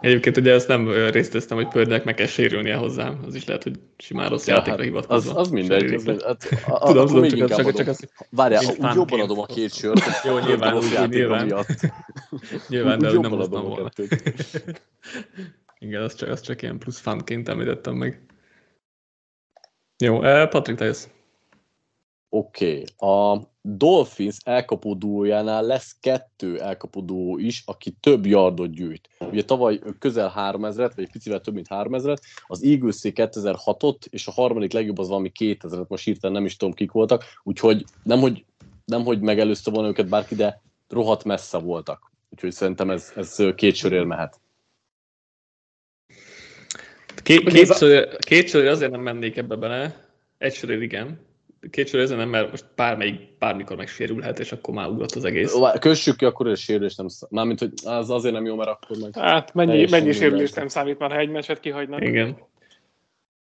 Egyébként ugye ezt nem részteztem, hogy Pördnek meg kell sérülnie hozzám. Az is lehet, hogy simán rossz ja, játékra hát hivatkozva. Az, az mindegy. Az, hát, a, tudom, tudom, csak, csak, csak, csak az, Várjál, úgy jobban adom a két sört. Jó, nyilván, úgy, nyilván. Nyilván, de úgy nem hoztam volna. Igen, az csak, az csak ilyen plusz fanként említettem meg. Jó, eh, Patrik, te jössz. Oké, okay. a Dolphins elkapó duójánál lesz kettő elkapó duó is, aki több yardot gyűjt. Ugye tavaly közel 3000-et, vagy egy picivel több mint 3000-et, az eagles 2006-ot, és a harmadik legjobb az valami 2000-et, most hirtelen nem is tudom kik voltak, úgyhogy nem, hogy, nem, hogy megelőzte volna őket bárki, de rohadt messze voltak. Úgyhogy szerintem ez, ez két sörér mehet. Két, két, sörér, két sörér azért nem mennék ebbe bele, egy sörér igen, két ezen nem, mert most bármelyik, bármikor megsérülhet, és akkor már ugrott az egész. Kössük ki akkor, hogy sérülés nem számít. Mármint, hogy az azért nem jó, mert akkor meg... Hát mennyi, mennyi sérülés nem számít már, ha egy meccset kihagynak. Igen.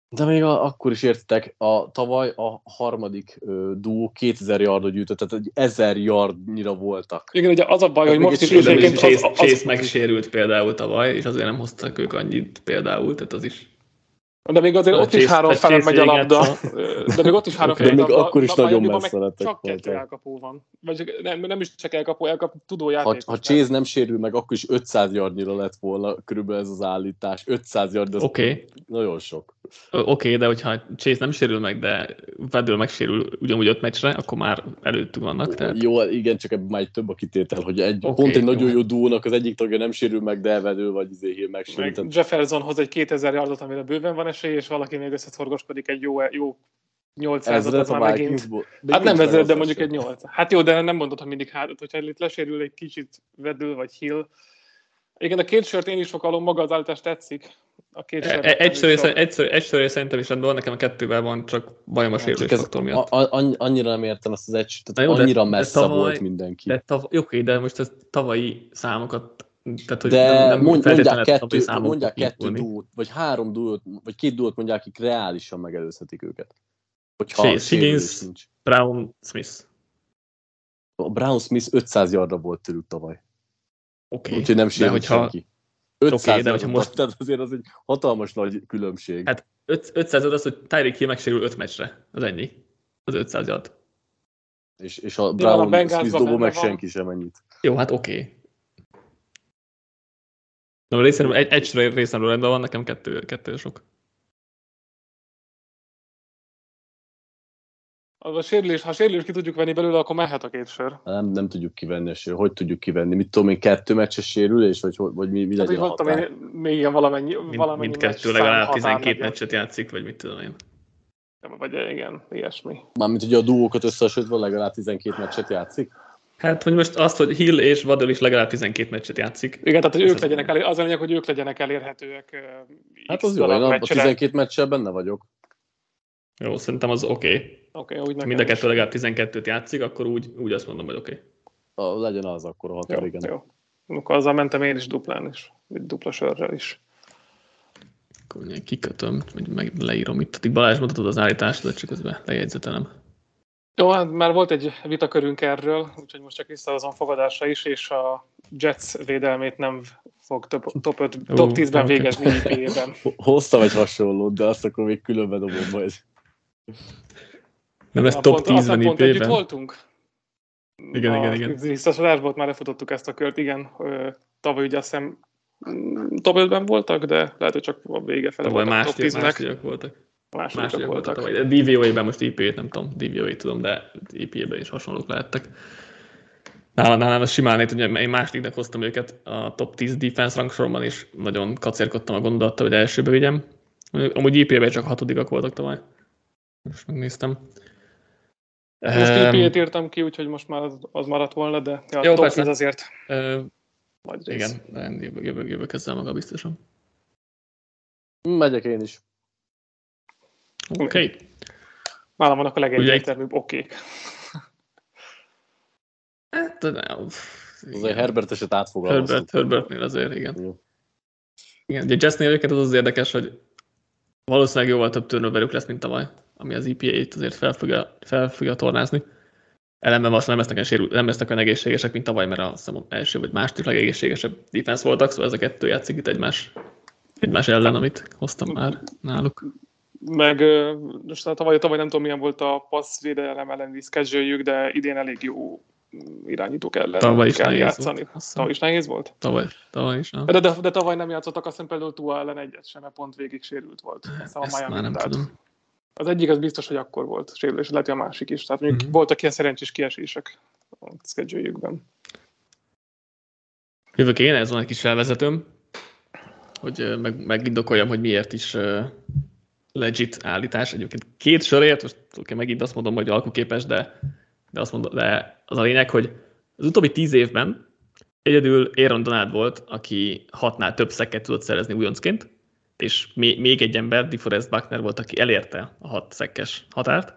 De még a, akkor is értitek, a tavaly a harmadik uh, duó 2000 yardot gyűjtött, tehát egy 1000 yardnyira voltak. Igen, ugye az a baj, hogy most is egyébként Chase, az, az, Chase megsérült például tavaly, és azért nem hoztak ők annyit például, tehát az is de még azért ott is három fele megy a labda. De még ott is három fele megy a labda. akkor is nagyon messze lettek Csak kettő elkapó van. Vagy nem, nem is csak elkapó, elkap tudó. Ha, ha Chase nem sérül meg, akkor is 500 yardnyira lett volna körülbelül ez az állítás. 500 yard, Oké. Okay. Nagyon sok. Oké, okay, de hogyha Chase nem sérül meg, de Vedül megsérül ugyanúgy öt meccsre, akkor már előttünk vannak. Tehát... Jó, igen, csak ebben már több a kitétel, hogy egy, okay, pont egy jó. nagyon jó dúónak az egyik tagja nem sérül meg, de Vedül vagy izé hír megsérül. Meg Jefferson hoz egy 2000 yardot, amire bőven van esély, és valaki még összeszorgoskodik egy jó, jó 800 már megint. Hát nem vezet, de mondjuk egy 8. Hát jó, de nem mondod, hogy mindig hátat, hogyha itt lesérül egy kicsit Vedül vagy Hill, igen, a két sört én is fokalom, maga az állítás tetszik. A két sört e- egyszer, egyszer, egyszer szerintem is rendben nekem a kettővel van, csak bajom a sérülés faktor miatt. A, a, annyira nem értem ezt az egy, tehát jó, annyira de, messze de tavaly, volt mindenki. De tav, oké, de most ez tavalyi számokat tehát, hogy de nem, nem mondják, kettő, mondják kettő dút, vagy három dút, vagy két dút mondják, akik reálisan megelőzhetik őket. Hogyha Higgins, Brown, Smith. A Brown Smith 500 yardra volt tőlük tavaly. Okay, Úgyhogy nem sérült hogyha... senki. 500 okay, de hogyha most... Tehát azért az egy hatalmas nagy különbség. Hát 500 az, hogy Tyreek Hill megsérül 5 meccsre. Az ennyi. Az 500 yard. És, és a Brown a Smith dobó meg van. senki sem ennyit. Jó, hát oké. Okay. Na, részemről, egy, egy részemről rendben van, nekem kettő, kettő sok. A sérülés, ha a sérülés ki tudjuk venni belőle, akkor mehet a két sör. Nem, nem tudjuk kivenni a sör. Hogy tudjuk kivenni? Mit tudom én, kettő meccses sérülés? Vagy, vagy mi, mi hát, legyen a határ? Én, még ilyen valamennyi, mind, valamennyi Mindkettő legalább 12 meccset játszik, vagy mit tudom én. Vagy igen, ilyesmi. Mármint ugye a duókat összehasonlítva legalább 12 meccset játszik? Hát, hogy most azt, hogy Hill és Vadel is legalább 12 meccset játszik. Igen, tehát hogy ők legyenek elér, az a lényeg, hogy ők legyenek elérhetőek. Hát az jó, én a 12 meccsel benne vagyok. Jó, szerintem az oké. Okay. Oké, okay, úgy Mind a kettő legalább 12-t játszik, akkor úgy, úgy azt mondom, hogy oké. Okay. Legyen az akkor a határ, jó, igen. Jó. Akkor azzal mentem én is duplán is, dupla sörrel is. Akkor kikötöm, meg leírom itt. Addig Balázs mutatod az állítást, de csak közben lejegyzetelem. Jó, hát már volt egy vitakörünk erről, úgyhogy most csak visszahozom fogadásra is, és a Jets védelmét nem fog top, top, 5, top 10-ben okay. végezni IP-ben. Hoztam egy hasonlót, de azt akkor még különben dobom majd. Nem ez top 10-ben IP-ben? Együtt voltunk? Igen, a igen, igen. Visszaszorásból már lefutottuk ezt a kört, igen. Tavaly ugye azt hiszem mm, top 5-ben voltak, de lehet, hogy csak a vége fele voltak más, top 10-nek. voltak. Másodikak voltak. voltak. DVOA-ben most IP-t nem tudom, DVOA tudom, de IP-ben is hasonlók lehettek. Nálam, nálam az simán hogy én másodiknek hoztam őket a top 10 defense rangsorban, és nagyon kacérkodtam a gondolattal, hogy elsőbe vigyem. Amúgy IP-ben csak hatodikak voltak tavaly. Most megnéztem. Most IP-t írtam ki, úgyhogy most már az, az maradt volna, de ja, jó, top. 10 azért. Uh, Majd rész. Igen, jövök, jövök, jövök ezzel maga biztosan. Megyek én is. Oké. Okay. Nálam vannak a legegyértelműbb okék. Hát, de Azért Herbert eset átfogalmaztuk. Herbert, Herbertnél azért, igen. Jó. Igen, ugye Jessnél őket az az érdekes, hogy valószínűleg jóval több turnoverük lesz, mint tavaly, ami az EPA-t azért fel fogja, fel fogja tornázni. Ellenben most nem lesznek, sérül, nem lesznek olyan egészségesek, mint tavaly, mert a hiszem, első vagy második legegészségesebb defense voltak, szóval ez a kettő játszik itt egymás, egymás ellen, amit hoztam már náluk. Meg most hát tavaly, tavaly nem tudom milyen volt a passzvédelem elleni schedule de idén elég jó irányítók ellen tavaly is kell nehéz játszani. Volt, tavaly is nehéz volt? Tavaly, tavaly is. De, de, de, tavaly nem játszottak, azt hiszem például Tua ellen egyet sem, mert pont végig sérült volt. Ezt, Ezt a már nem tudom. Az egyik az biztos, hogy akkor volt sérülés, lehet, hogy a másik is. Tehát mondjuk mm-hmm. voltak ilyen szerencsés kiesések a schedule Jövök én, ez van egy kis felvezetőm, hogy meg, megindokoljam, hogy miért is legit állítás. Egyébként két sorért, most okay, megint azt mondom, hogy alkuképes, de, de, azt mondom, de az a lényeg, hogy az utóbbi tíz évben egyedül Aaron Donald volt, aki hatnál több szekket tudott szerezni újoncként, és még egy ember, DeForest Buckner volt, aki elérte a hat szekkes határt,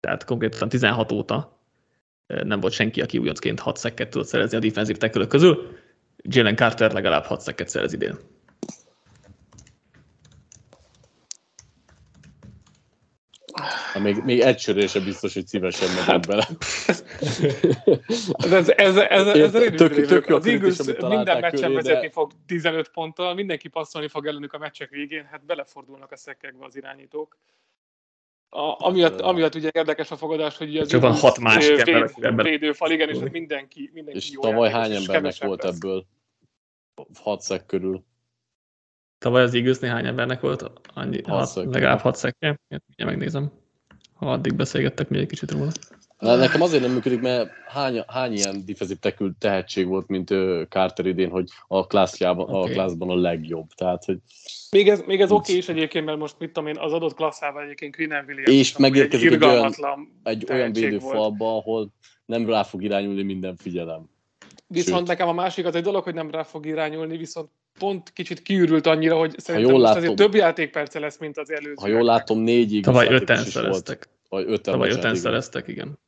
tehát konkrétan 16 óta nem volt senki, aki újoncként hat szekket tudott szerezni a defensív tackle közül. Jalen Carter legalább hat szekket szerez idén. Ha még, még egy sörre sem biztos, hogy szívesen megyek bele. ez, ez, ez, ez, ez tök, tök jó az Eagles minden meccsen vezetni de... fog 15 ponttal, mindenki passzolni fog ellenük a meccsek végén, hát belefordulnak a szekkekbe az irányítók. A, amiatt, amiatt ugye érdekes a fogadás, hogy az Csak van hat másik ember, védőfal, igen, és mindenki, mindenki És tavaly hány embernek volt lesz. ebből? Hat szek körül. Tavaly az eagles hány embernek volt? Annyi, hat, legalább hat szekke. Megnézem ha addig beszélgettek még egy kicsit róla. Na, nekem azért nem működik, mert hány, hány ilyen defensive tackle tehetség volt, mint Carter idén, hogy a klászjában, okay. a klászban a legjobb. Tehát, hogy még ez, még ez oké okay is egyébként, mert most mit tudom én, az adott klasszával egyébként Quinn Williams. És megérkezik egy, egy olyan, egy olyan védőfalba, ahol nem rá fog irányulni minden figyelem. Viszont Sőt. nekem a másik az egy dolog, hogy nem rá fog irányulni, viszont pont kicsit kiürült annyira, hogy szerintem jól látom, azért több játékperce lesz, mint az előző. Ha jól látom, négyig. Tavaly öten szereztek. Vagy öten, Tavaly öten szereztek, igen.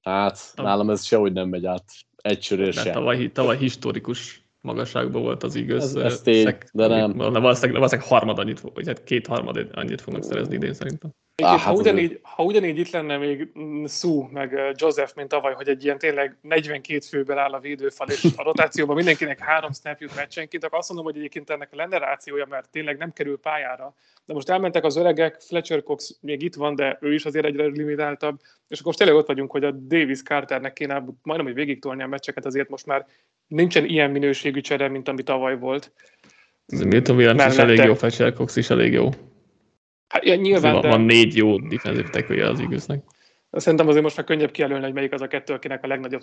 Hát, tavaly. nálam ez sehogy nem megy át. Egy sörés sem. Tavaly, tavaly historikus magasságban volt az igaz. Ez, ez tény, szek, de nem. Valószínűleg, valószínűleg harmad annyit, vagy hát két harmad annyit fognak szerezni idén szerintem. Ah, hát ha, ugyanígy, ha ugyanígy itt lenne még Sue meg Joseph, mint tavaly, hogy egy ilyen tényleg 42 főben áll a védőfal, és a rotációban mindenkinek három snap jut meccsenként, akkor azt mondom, hogy egyébként ennek lenne rációja, mert tényleg nem kerül pályára. De most elmentek az öregek, Fletcher Cox még itt van, de ő is azért egyre limitáltabb, és akkor most tényleg ott vagyunk, hogy a Davis Carternek kéne majdnem, hogy végig tolni a meccseket, azért most már nincsen ilyen minőségű csere, mint ami tavaly volt. Milton Williams is elég jó, Fletcher Cox is elég jó. Hát, ja, nyilván, van, de... van négy jó defensív tackle az igaznak. Szerintem azért most már könnyebb kijelölni, hogy melyik az a kettő, akinek a legnagyobb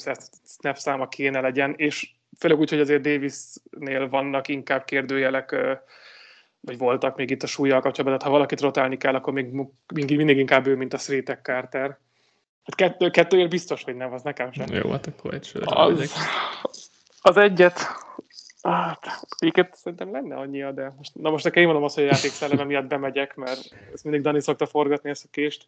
snap száma kéne legyen, és főleg úgy, hogy azért Davisnél vannak inkább kérdőjelek, vagy voltak még itt a súlyjal kapcsolatban, tehát ha valakit rotálni kell, akkor még mindig, mindig inkább ő, mint a Srétek Carter. Hát kettő, kettőért biztos, hogy nem, az nekem sem. Jó, hát akkor egy sörre Az, az egyet, hát, őket szerintem lenne annyia, de most, na most nekem én mondom azt, hogy a játékszelleme miatt bemegyek, mert ezt mindig Dani szokta forgatni ezt a kést.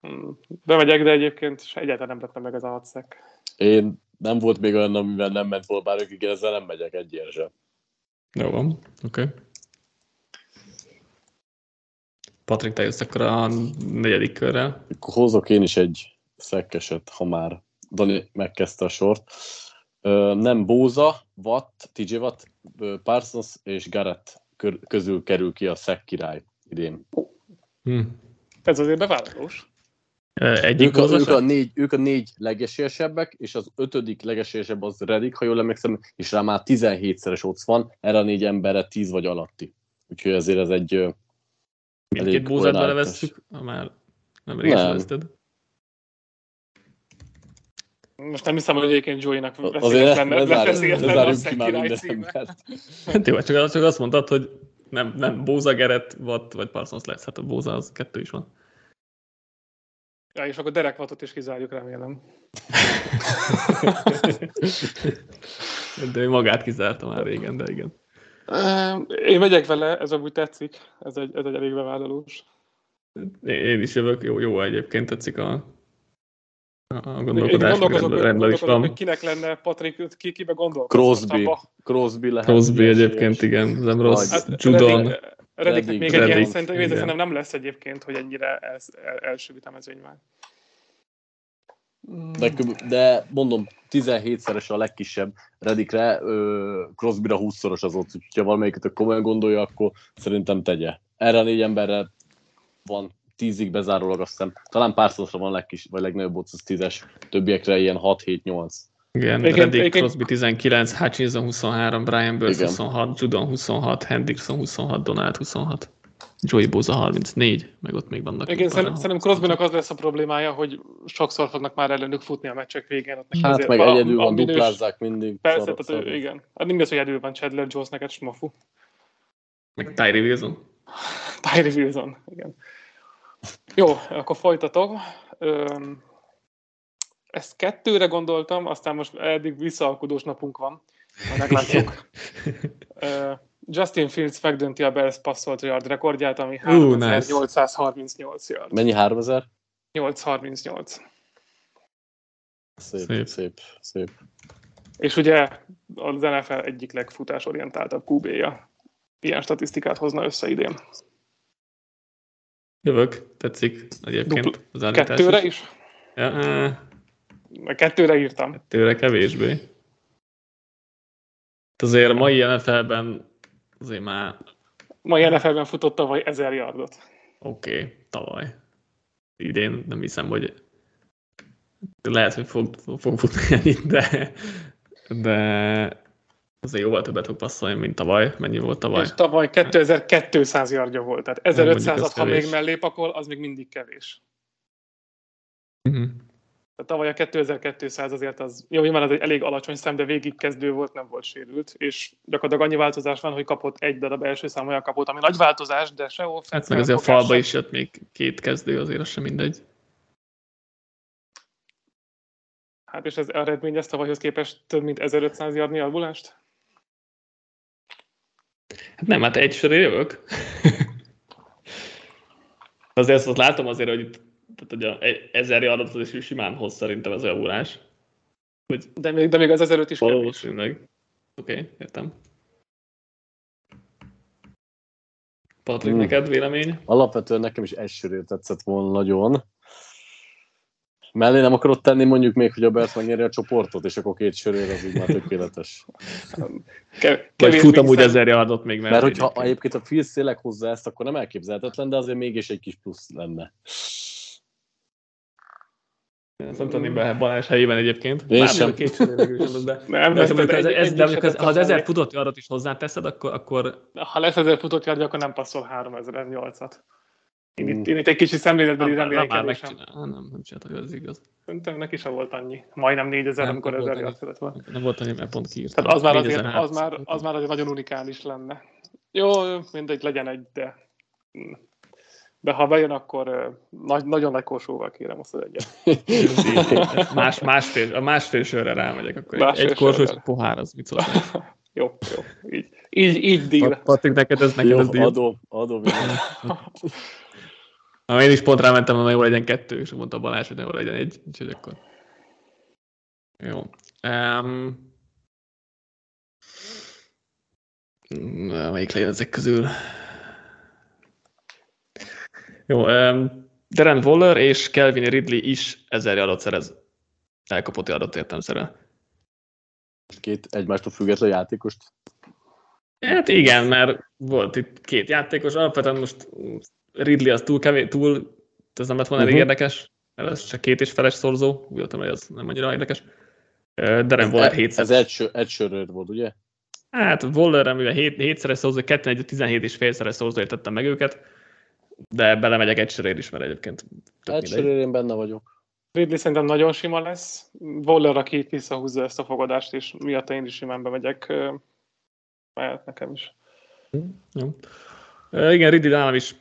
Hmm, Bemegyek, de egyébként egyáltalán nem tettem meg az a hatszek. Én nem volt még olyan, amivel nem ment volna bárki, ezzel nem megyek egy sem. Jó van, oké. Okay. Patrik, te jössz akkor a negyedik körrel. Akkor hozok én is egy szekkeset, ha már Dani megkezdte a sort. Nem Bóza, Watt, TJ Watt, Parsons és Garrett közül kerül ki a szek király idén. Hm. Ez azért bevállalós. Egyik ők, a, ők, a négy, ők a négy legesélyesebbek, és az ötödik legesélyesebb az Redik, ha jól emlékszem, és rá már 17-szeres ott van, erre a négy emberre 10 vagy alatti. Úgyhogy ezért ez egy Mindkét búzát belevesszük, ha már nem részvezted. Most nem hiszem, hogy egyébként Joey-nak lenne a király Hát jó, csak, csak azt mondtad, hogy nem, nem Bóza, Gerett, Watt vagy Parsons lesz. Hát a Bóza az kettő is van. Ja, és akkor Derek Wattot is kizárjuk, remélem. de magát kizárta már régen, de igen. Én megyek vele, ez amúgy tetszik, ez egy, ez egy elég bevállalós. Én is jövök, jó, jó egyébként tetszik a, a gondolkodás, rendben, rendben is van. Kinek lenne Patrik, ki, kibe gondol? Crosby. Crosby lehet. Crosby egyébként, igen, nem rossz. Hát, Judon. Reddit, még egy ilyen, szerintem, szerintem nem lesz egyébként, hogy ennyire el, első vitamezőny már. De, de mondom, 17-szeres a legkisebb Redikre, Crosbyra 20-szoros az ott, úgyhogy ha valamelyiket komolyan gondolja, akkor szerintem tegye. Erre a négy emberre van 10-ig bezárólag, azt hiszem. Talán párszorosra van legkis, vagy legnagyobb ott az 10-es, többiekre ilyen 6-7-8. Igen, igen Reddick, igen. Crosby 19, Hutchinson 23, Brian Burns 26, Judon 26, Hendrickson 26, Donald 26. Joey Boza 34, meg ott még vannak. Igen, szerintem, szerintem Crosbynak az lesz a problémája, hogy sokszor fognak már ellenük futni a meccsek végén. Ott hát azért meg a, egyedül van, minős, duplázzák mindig. Persze, tehát, szarok. igen. Hát az, hogy egyedül van Chandler Jones, neked smafu. Meg Tyree Wilson. Tyree Wilson, igen. Jó, akkor folytatom. ezt kettőre gondoltam, aztán most eddig visszaalkudós napunk van. Meglátjuk. Justin Fields megdönti a Bears passzolt yard rekordját, ami 3838 uh, yard. Mennyi 3000? 838. Szép, szép, szép, szép. És ugye az NFL egyik legfutásorientáltabb QB-ja. Ilyen statisztikát hozna össze idén. Jövök, tetszik egyébként Dupl- az állítás Kettőre is? is? Ja, uh, kettőre írtam. Kettőre kevésbé. Azért a mai NFL-ben azért már... Mai NFL-ben futott tavaly ezer yardot. Oké, okay, tavaly. Idén nem hiszem, hogy lehet, hogy fog, fog futni ennyit, de, de azért jóval többet fog passzolni, mint tavaly. Mennyi volt tavaly? És tavaly 2200 yardja volt, tehát 1500-at, ha még mellé pakol, az még mindig kevés. Uh-huh. Tavaly a 2200 azért az, jó, már az egy elég alacsony szem, de végig kezdő volt, nem volt sérült, és gyakorlatilag annyi változás van, hogy kapott egy darab első szám olyan kapott, ami nagy változás, de sehol. Hát meg azért a falba sem. is jött még két kezdő, azért az sem mindegy. Hát és ez eredményez tavalyhoz képest több mint 1500 yardnyi albulást? Hát nem, hát egy sor jövök. azért azt látom azért, hogy itt tehát hogy a ezer adatot is simán hoz szerintem ez a javulás. Hogy de, még, de még az ezerőt is Valószínűleg. Oké, okay, értem. Patrik, hmm. neked vélemény? Alapvetően nekem is egy tetszett volna nagyon. Mellé nem akarod tenni mondjuk még, hogy a Bert megnyeri a csoportot, és akkor két sörőr az így már tökéletes. Ke- Vagy futam úgy ezer yardot még mellé. Mert hogyha egyébként. egyébként a Phil szélek hozzá ezt, akkor nem elképzelhetetlen, de azért mégis egy kis plusz lenne. Ezt nem tudném be Balázs helyében egyébként. Én sem. Két de, nem, de, de, ez, ez, de az, ha az ezer futott adat is hozzáteszed, akkor, akkor... Ha lesz ezer futott yard, akkor nem passzol 3008-at. Én itt, én itt egy kicsi szemléletbeli reménykedésem. Nem, nem, nem csinálta, hogy ez igaz. Szerintem neki sem volt annyi. Majdnem 4000, nem, amikor ezer yard szedett volna. Nem volt annyi, mert pont kiírt. Tehát az már, azért, az, már, az már azért nagyon unikális lenne. Jó, mindegy, legyen egy, de De ha bejön, akkor nagy, nagyon nagy korsóval kérem azt az egyet. Más, másfél, a másfél sörre rámegyek, akkor másfél egy, egy korsó és pohár, az mit szólsz? jó, jó. Így, így, így deal. Patrik, neked ez, neked Jó, ez adó, adó. Na, én is pont rámentem, hogy jó legyen kettő, és mondta Balázs, hogy jó legyen egy, úgyhogy akkor. Jó. Um, melyik legyen ezek közül? Jó, um, Darren Waller és Kelvin Ridley is ezer adat szerez. Elkapott adat értelmszerűen. Két egymástól független játékost. Hát igen, mert volt itt két játékos, alapvetően most Ridley az túl kevés, túl, ez nem lett volna elég Mhm. érdekes, mert ez csak két és feles szorzó, úgy voltam, hogy az nem annyira érdekes. Darren Waller Ez, 700. ez sörről volt, ugye? Hát Wallerre, mivel 7, 7-szeres szorzó, 2 17 és félszeres szorzóért tettem meg őket, de belemegyek egy sörért is, mert egyébként Egy én benne vagyok. Ridley szerintem nagyon sima lesz. Waller, aki itt visszahúzza ezt a fogadást, és miatt én is simán bemegyek. ö, Mehet nekem is. Jó. E, igen, Ridley nálam is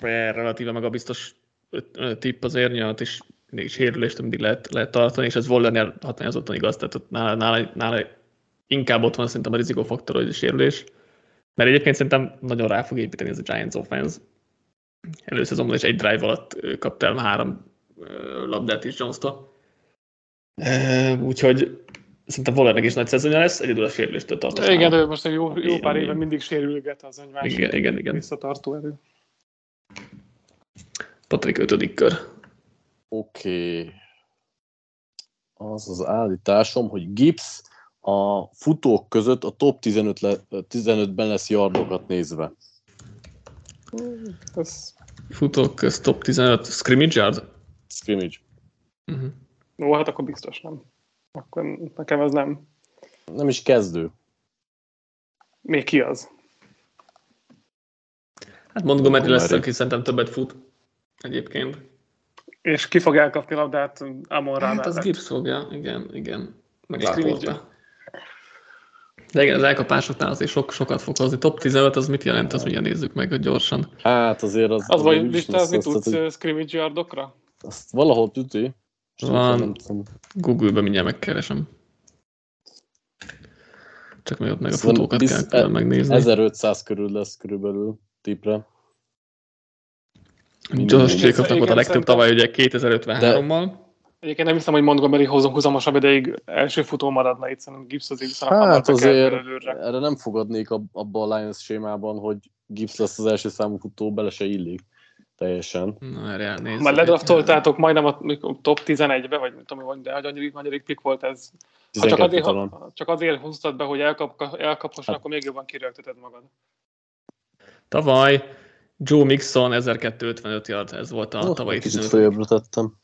relatíve magabiztos ö, tipp azért, nyilván is mindig sérülést mindig lehet, lehet tartani, és ez Wallernél határozottan igaz, tehát ott nála, nála, nála inkább ott van szerintem a rizikófaktor, hogy a sérülés. Mert egyébként szerintem nagyon rá fog építeni ez a Giants offense. Előszezonban is egy drive alatt el három labdát is Jones-tól. E, Úgyhogy szerintem Wallernek is nagy szezonja lesz, egyedül a sérüléstől tartom. Igen, de most egy jó, jó pár éve mindig sérülget az másik Igen, igen, igen. visszatartó erő. Patrik ötödik kör. Oké. Okay. Az az állításom, hogy Gibbs a futók között a top 15 le, 15-ben lesz yardokat nézve. Ez, Futók közt top 15 scrimmage yard? Scrimmage. Uh-huh. jó, hát akkor biztos nem. Akkor nekem ez nem. Nem is kezdő. Még ki az? Hát Montgomery lesz, aki szerintem többet fut egyébként. És ki fog elkapni labdát Amon Hát az? Gibbs fogja, igen, igen. Meg. Laporta. De igen, az elkapásoknál azért sok, sokat fog hozni. Top 15 az mit jelent, az mindjárt nézzük meg hogy gyorsan. Hát azért az... Az vagy listázni tudsz hogy scrimmage yardokra? Azt valahol üti. Van. Nem tudom. Google-be mindjárt megkeresem. Csak még ott meg a Szóval futókat biz- kell külön megnézni. 1500 körül lesz körülbelül tipre. Josh Igen, Jacobsnak volt a legtöbb tavaly ugye 2053-mal. Egyébként nem hiszem, hogy Montgomery hozom húzamosabb ideig első futó maradna itt, szerintem Gibbs viszonylag hamar Hát azért erre nem fogadnék ab- abba a Lions sémában, hogy Gibbs lesz az első számú futó, bele se illik teljesen. Na, erre elnézzük. Már ledraftoltátok majdnem a top 11-be, vagy nem tudom, hogy de hogy annyi, annyi pick volt ez. Ha csak, 12 azért, ha, csak azért húztad be, hogy elkap, elkaphasson, Hát- akkor még jobban kirögteted magad. Tavaly Joe Mixon 1255 yard, ez volt a Ott tavalyi Kicsit 15. följebbre tettem.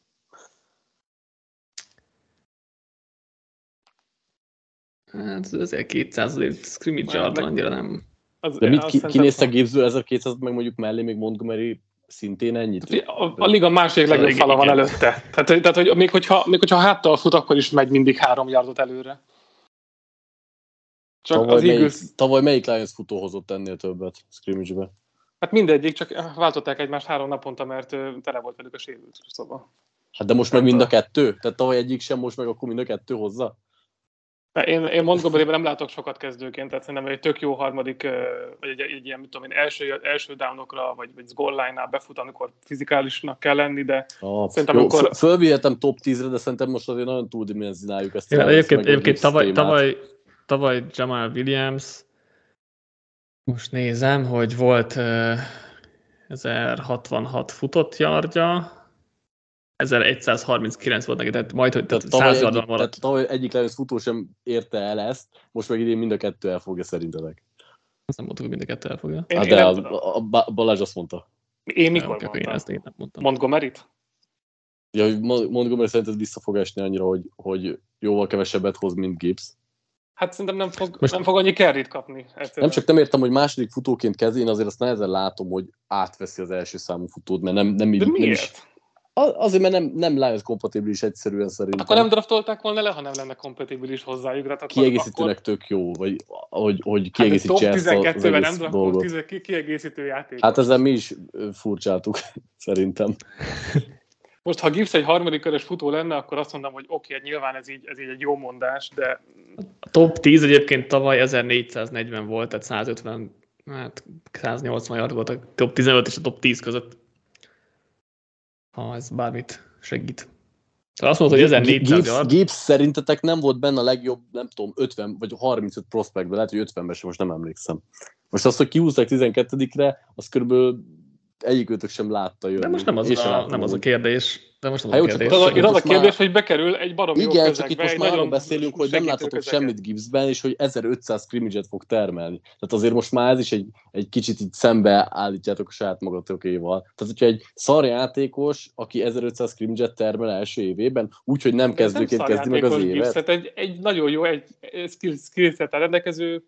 Hát ez 1200 azért scrimmage yard annyira nem. Az, De mit ki, szerintem- kinézte Gibbsből 1200 meg mondjuk mellé még Montgomery szintén ennyit? A, a liga második legjobb Igen, fala van előtte. Tehát, tehát hogy még hogyha, még hogyha háttal fut, akkor is megy mindig három yardot előre. Csak Tavaly az melyik, Eagles, tavaly melyik Lions futó hozott ennél többet scrimmage-be? Hát mindegyik, csak váltották egymást három naponta, mert tele volt velük a sérült. Szóval. Hát de most meg mind a kettő? Tehát tavaly egyik sem, most meg akkor mind a kettő hozza? Én, én Montgomery-ben nem látok sokat kezdőként, tehát szerintem egy tök jó harmadik, vagy egy, egy ilyen, mit tudom én, első, első downokra, vagy, vagy goal line-nál befut, amikor fizikálisnak kell lenni, de Ah, Szerintem jó, akkor- föl- Fölvihetem top 10-re, de szerintem most azért nagyon túldimenzionáljuk ezt. Igen, egyébként, egyébként tavaly, tavaly, tavaly Jamal Williams, most nézem, hogy volt uh, 1066 futott yardja, 1139 volt neki, tehát majd, hogy tehát Tehát tavaly, 100 yardon egyik, maradt. tehát tavaly egyik Lions futó sem érte el ezt, most meg idén mind a kettő elfogja szerintetek. Azt nem mondtuk, hogy mind a kettő elfogja. én, Hát én, de nem a, a, a Balázs azt mondta. én mikor mondtam? én ezt én nem mondtam. Montgomery-t? Ja, hogy Mon- Montgomery szerinted vissza fog esni annyira, hogy, hogy jóval kevesebbet hoz, mint Gibbs. Hát szerintem nem fog, Most- nem fog annyi carryt kapni. Egyszerűen. Nem csak nem értem, hogy második futóként kezd, én azért azt nehezen látom, hogy átveszi az első számú futót, mert nem, nem, így, De nem is miért? Azért, mert nem, nem Lions kompatibilis egyszerűen szerintem. Akkor nem draftolták volna le, ha nem lenne kompatibilis hozzájuk. Tehát Kiegészítőnek akkor... tök jó, vagy hogy, hogy kiegészítse hát ezt a, az egész nem dolgot. kiegészítő játék. Hát ezzel mi is furcsáltuk, szerintem. Most, ha Gibbs egy harmadik körös futó lenne, akkor azt mondom, hogy oké, okay, nyilván ez így, ez így egy jó mondás, de... A top 10 egyébként tavaly 1440 volt, tehát 150, hát 180 yard volt a top 15 és a top 10 között ha ez bármit segít. Szóval azt mondod, hogy 1400 Gibbs, yard. Gibbs szerintetek nem volt benne a legjobb, nem tudom, 50 vagy 35 prospektben, lehet, hogy 50-ben sem, most nem emlékszem. Most azt, hogy kiúzták 12-re, az körülbelül egyikőtök sem látta jönni. De most nem az, a, nem az a kérdés. De most nem hát, a kérdés. Az, az, az a kérdés, már... hogy bekerül egy baromi Igen, csak itt most már arról beszélünk, hogy nem láthatok közegen. semmit Gibbsben, és hogy 1500 scrimmage fog termelni. Tehát azért most már ez is egy, egy kicsit így szembe állítjátok a saját magatokéval. Tehát, hogyha egy szarjátékos, aki 1500 scrimmage termel első évében, úgyhogy nem kezdőként kezdi meg az évet. Tehát egy, egy nagyon jó, egy skill, skill rendelkező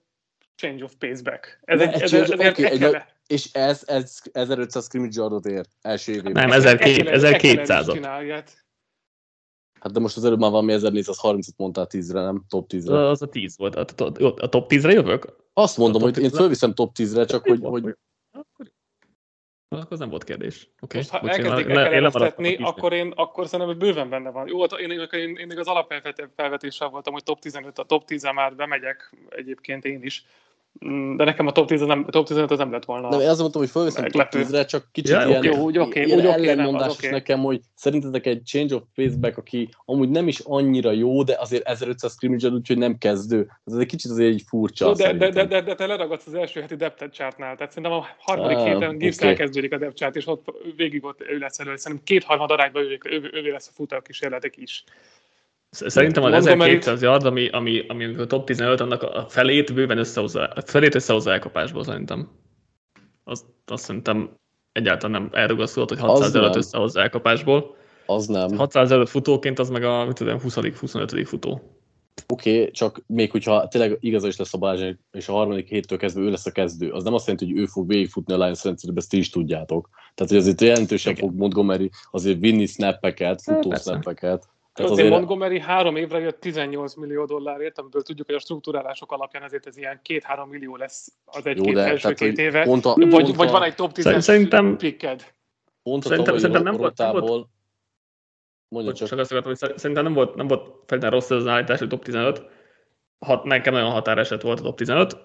change of pace back. Ez, egy, ez, ez, ez, okay, egy, és ez, ez 1500 scrimmage yardot ér első évében. Nem, 1200 Hát de most az előbb már valami 1430-at mondtál 10-re, nem? Top 10-re. Az a 10 volt. A, a top 10-re jövök? Azt mondom, hogy én fölviszem top 10-re, csak hogy... hogy... Akkor az nem volt kérdés. Okay. Most, ha Bocs, elkezdik elkeresztetni, akkor én akkor szerintem bőven benne van. Jó, én, én, én, én még az alapfelvetéssel voltam, hogy top 15, a top 10 már bemegyek egyébként én is. Mm, de nekem a top 10 nem, top 15 az nem lett volna. De azt mondtam, hogy fölveszem top 10-re, csak kicsit ja, ilyen, okay, úgy, okay, ilyen úgy, okay, ellenmondásos okay. nekem, hogy szerintetek egy change of paceback, aki amúgy nem is annyira jó, de azért 1500 scrimmage úgyhogy nem kezdő. Ez egy kicsit azért egy furcsa. De, de, de, de, de, te leragadsz az első heti depth chartnál, tehát szerintem a harmadik ah, héten Gibbs okay. elkezdődik a depth chart, és ott végig ott ő lesz elő. Szerintem kétharmad arányban ő, ő, ő, ő lesz a futó kísérletek is. Szerintem az 1200 yard, ami, ami, ami a top 15, annak a felét bőven összehozza, a felét összehozza elkapásból szerintem. Azt, azt szerintem egyáltalán nem elrugaszkodott, hogy 600 előtt összehozza elkapásból. Az nem. 600 előtt futóként az meg a mit tudom, 20 25 futó. Oké, okay, csak még hogyha tényleg igaza is lesz a Balázs, és a harmadik héttől kezdve ő lesz a kezdő, az nem azt jelenti, hogy ő fog végigfutni a Lions rendszerbe, ezt ti is tudjátok. Tehát, hogy azért jelentősen fog Montgomery azért vinni snappeket, futó snappeket. Tehát azért, azért Montgomery három évre jött 18 millió dollárért, amiből tudjuk, hogy a struktúrálások alapján ezért ez ilyen két-három millió lesz az egy-két első tehát, két éve. Pont a, vagy, pont vagy van egy top 10 szerintem, picked. Pont a szerintem, szerintem nem volt, nem volt Mondja csak. csak azt akartam, hogy szerintem nem volt, nem volt feltétlenül rossz ez az állítás, hogy top 15. Hat, nekem nagyon határeset volt a top 15.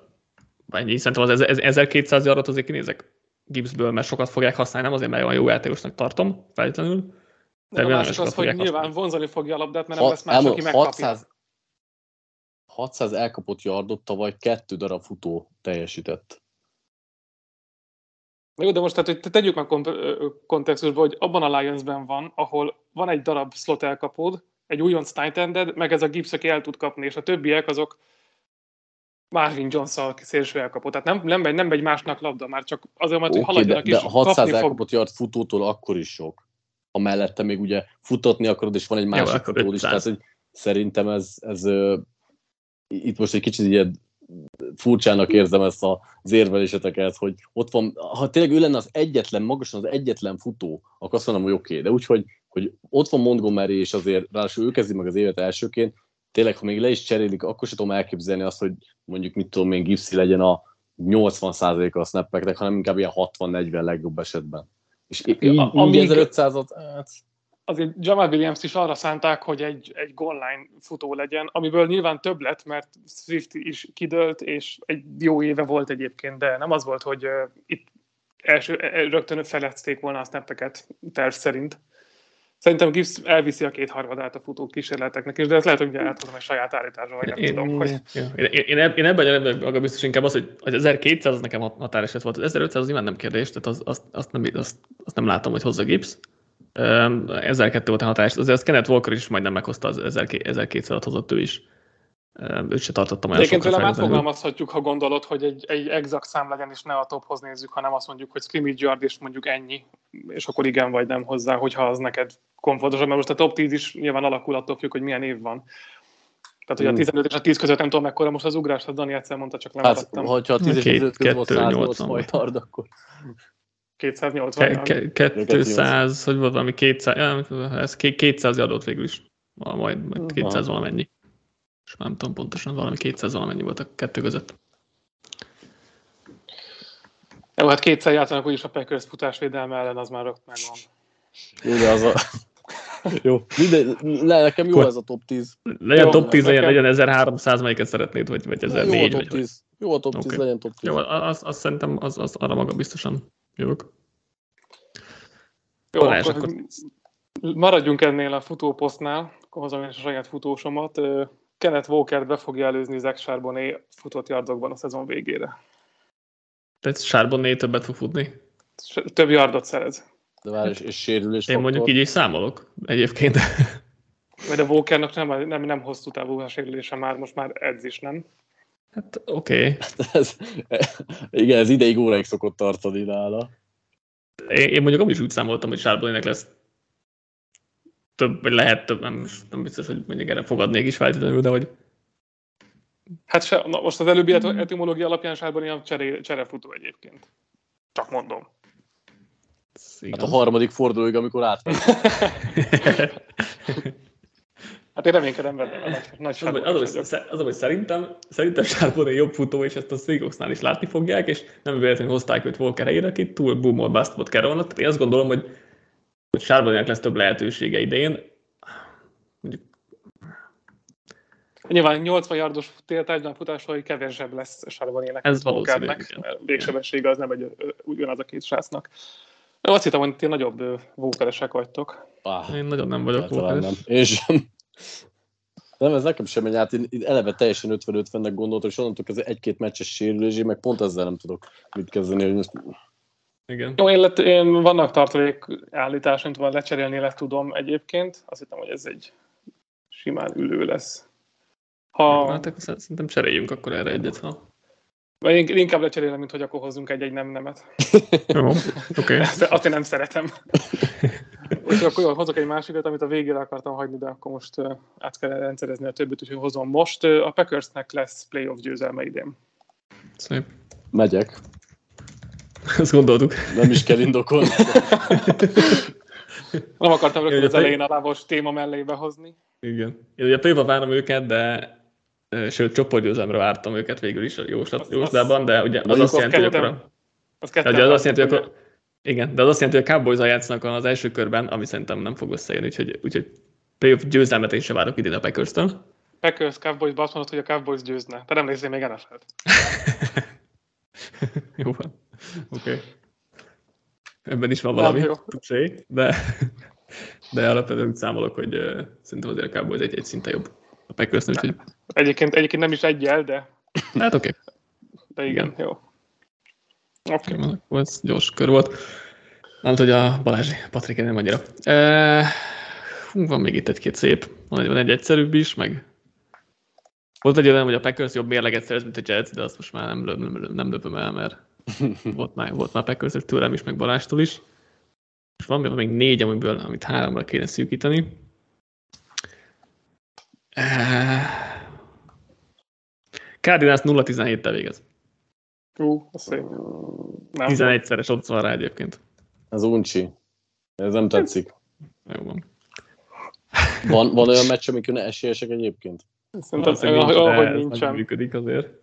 Ennyi, szerintem az 1200 yardot azért kinézek Gibbsből, mert sokat fogják használni, nem azért, mert olyan jó játékosnak tartom, feltétlenül de a másik az, hogy nyilván vonzani fogja a labdát, mert nem lesz más, aki megkapja. 600, 600 elkapott yardot tavaly kettő darab futó teljesített. Jó, de most tehát, hogy tegyük meg kontextusba, hogy abban a Lionsben van, ahol van egy darab slot elkapód, egy újonc tight meg ez a Gibbs, aki el tud kapni, és a többiek azok Marvin Jones-szal szélső elkapó. Tehát nem, nem, megy, nem megy másnak labda, már csak azért, mert okay, hogy haladjanak de, de 600 elkapott fog... yard futótól akkor is sok ha mellette még ugye futatni akarod, és van egy másik futód is, tehát hogy szerintem ez, ez itt most egy kicsit ilyen furcsának érzem ezt az érveléseteket, hogy ott van, ha tényleg ő lenne az egyetlen, magasan az egyetlen futó, akkor azt mondom, hogy oké, okay. de úgy, hogy, hogy ott van Montgomery, és azért ráadásul ő kezdi meg az évet elsőként, tényleg, ha még le is cserélik, akkor sem tudom elképzelni azt, hogy mondjuk mit tudom én, Gipsy legyen a 80%-a a snappeknek, hanem inkább ilyen 60-40 legjobb esetben. És így, így amíg, 1500-at, hát... Azért Jamal Williams is arra szánták, hogy egy, egy goal futó legyen, amiből nyilván több lett, mert Swift is kidőlt, és egy jó éve volt egyébként, de nem az volt, hogy uh, itt első, rögtön felezték volna a snappeket terv szerint. Szerintem Gibbs elviszi a kétharmadát a futó kísérleteknek is, de ezt lehet, hogy eltudom egy saját állításra, vagy nem én, tudom. Hogy... Én, én, én ebben, ebben biztos inkább az, hogy az 1200 az nekem határeset volt, az 1500 az nyilván nem kérdés, tehát az, azt, azt, nem, azt, azt nem látom, hogy hozza Gibbs. 1002 volt a hatás, azért az Kenneth Walker is majdnem meghozta az 1200-at hozott ő is. Őt se tartottam olyan Egyébként tőlem átfogalmazhatjuk, ha gondolod, hogy egy, egy exakt szám legyen, és ne a tophoz nézzük, hanem azt mondjuk, hogy scrimmage yard, és mondjuk ennyi, és akkor igen vagy nem hozzá, hogyha az neked komfortosabb, mert most a top 10 is nyilván alakul attól függ, hogy milyen év van. Tehát, hogy a 15 és a 10 között nem tudom mekkora most az ugrás, az Dani egyszer mondta, csak nem hát, hogyha a 10 és 15 között volt 180 yard, akkor... 280 Ke- 200, hogy volt valami 200, ez 200 adott végül is. Majd, majd 200 valamennyi. És nem tudom pontosan, valami 200 valamennyi volt a kettő között. Jó, hát kétszer játszanak úgyis a Packers futásvédelme ellen, az már rögt megvan. Jó, de az a... jó, minden, le, nekem jó ez a top 10. Legyen Jó, top 10, legyen, nekem- legyen 1300, melyiket szeretnéd, vagy, vagy Jó a 1004, top vagy, vagy. 10. Jó a top 10, Oké. legyen top 10. Jó, az, az szerintem az, az arra maga biztosan jövök. Jó, Balázs, akkor, maradjunk ennél a futóposztnál, akkor hozom én a saját futósomat. Kenneth Walker be fogja előzni Zach Charbonnet futott yardokban a szezon végére. Tehát Sárbonné többet fog futni. Több yardot szerez. De várj, és, és sérülés Én mondjuk így is számolok egyébként. Mert a Walkernak nem, nem, nem hosszú távú a sérülése már, most már edz is, nem? Hát oké. Okay. ez, igen, ez ideig óráig szokott tartani nála. Én, én mondjuk amúgy is úgy számoltam, hogy Sárbonnének lesz több, vagy lehet több, nem, nem biztos, hogy mondjuk erre fogadnék is feltétlenül, de hogy Hát se, na most az előbbi eti- etimológia alapján Charbonnet a csere, cserefutó egyébként. Csak mondom. ez Hát a harmadik fordulóig, amikor átmegy. Hát én reménykedem benne, a nagy, nagy Az, az, az, hogy szerintem, szerintem Sárbonné jobb futó, és ezt a Seahawksnál is látni fogják, és nem véletlenül hozták őt Walker helyére, aki túl boom or bust volt Carolina. Tehát én azt gondolom, hogy, hogy Sárbonnének lesz több lehetősége idején. Mondjuk Nyilván 80 yardos tértárgyalán futásai kevesebb lesz Charbonnének. Ez valószínű, mert Végsebessége az nem egy, ugyanaz a két srácnak. Én azt hittem, hogy ti nagyobb ö, Walkeresek vagytok. Ah, én nagyon nem vagyok egyáltalán nem. Én sem. Nem, ez nekem sem megy át. Én eleve teljesen 50-50-nek gondoltam, és onnantól ez egy-két meccses sérülés, én meg pont ezzel nem tudok mit kezdeni, hogy most Igen. Jó, én, lett, én vannak tartalék állításaim, tovább lecserélni le tudom egyébként. Azt hittem, hogy ez egy simán ülő lesz. Ha, Hát akkor szerintem cseréljünk akkor erre egyet. Ha. vagy én- inkább lecserélem, mint hogy akkor hozzunk egy-egy nem nemet. Jó, oké. Okay. Ezt, azt én nem szeretem. Úgyhogy akkor jó, hozok egy másikat, amit a végére akartam hagyni, de akkor most át kell rendszerezni a többit, úgyhogy hozom most. A Packersnek lesz playoff győzelme idén. Szép. megyek. Ezt gondoltuk. Nem is kell indokolni. Nem akartam rögtön az elején a lávos téma mellé behozni. Igen. Én ugye play várom őket, de ö, sőt, csoportgyőzelemre vártam őket végül is a jóslat, Az- jóslatban, de ugye az Mondjuk azt jelenti, hogy akkor... Az ugye az azt jelenti, hogy akkor... Igen, de az azt jelenti, hogy a cowboys játszanak az első körben, ami szerintem nem fog összejönni, úgyhogy, úgyhogy playoff győzelmet én sem várok idén a Packers-től. Packers Cowboys azt mondod, hogy a Cowboys győzne. Te nem nézzél még NFL-t. jó van. Oké. Okay. Ebben is van Nem, valami tudsé, de, de alapvetően úgy számolok, hogy uh, szerintem azért a Cowboys egy, egy szinte jobb a packers úgyhogy Egyébként, egyébként nem is egyel, de, hát oké. de igen, jó. Oké. Okay. Akkor ez gyors kör volt. Nem tudja, hogy a Balázsi, Patrik nem annyira. E, hú, van még itt egy-két szép, van egy, van egy egyszerűbb is, meg volt egy olyan, hogy a Packers jobb mérleget szerez, mint a Jets, de azt most már nem, nem, löp, nem löpöm el, mert volt már, volt már packers tőlem is, meg Balástól is. És van még- négy, amiből, amit háromra kéne szűkíteni. E, Cardinals 0-17-tel végez. Ú, az szép. Nem. 11-szeres ott van rá egyébként. Ez uncsi. Ez nem tetszik. Jó van. Van, van olyan meccs, amikor ne esélyesek egyébként? Szerintem, ahogy nincsen. működik azért.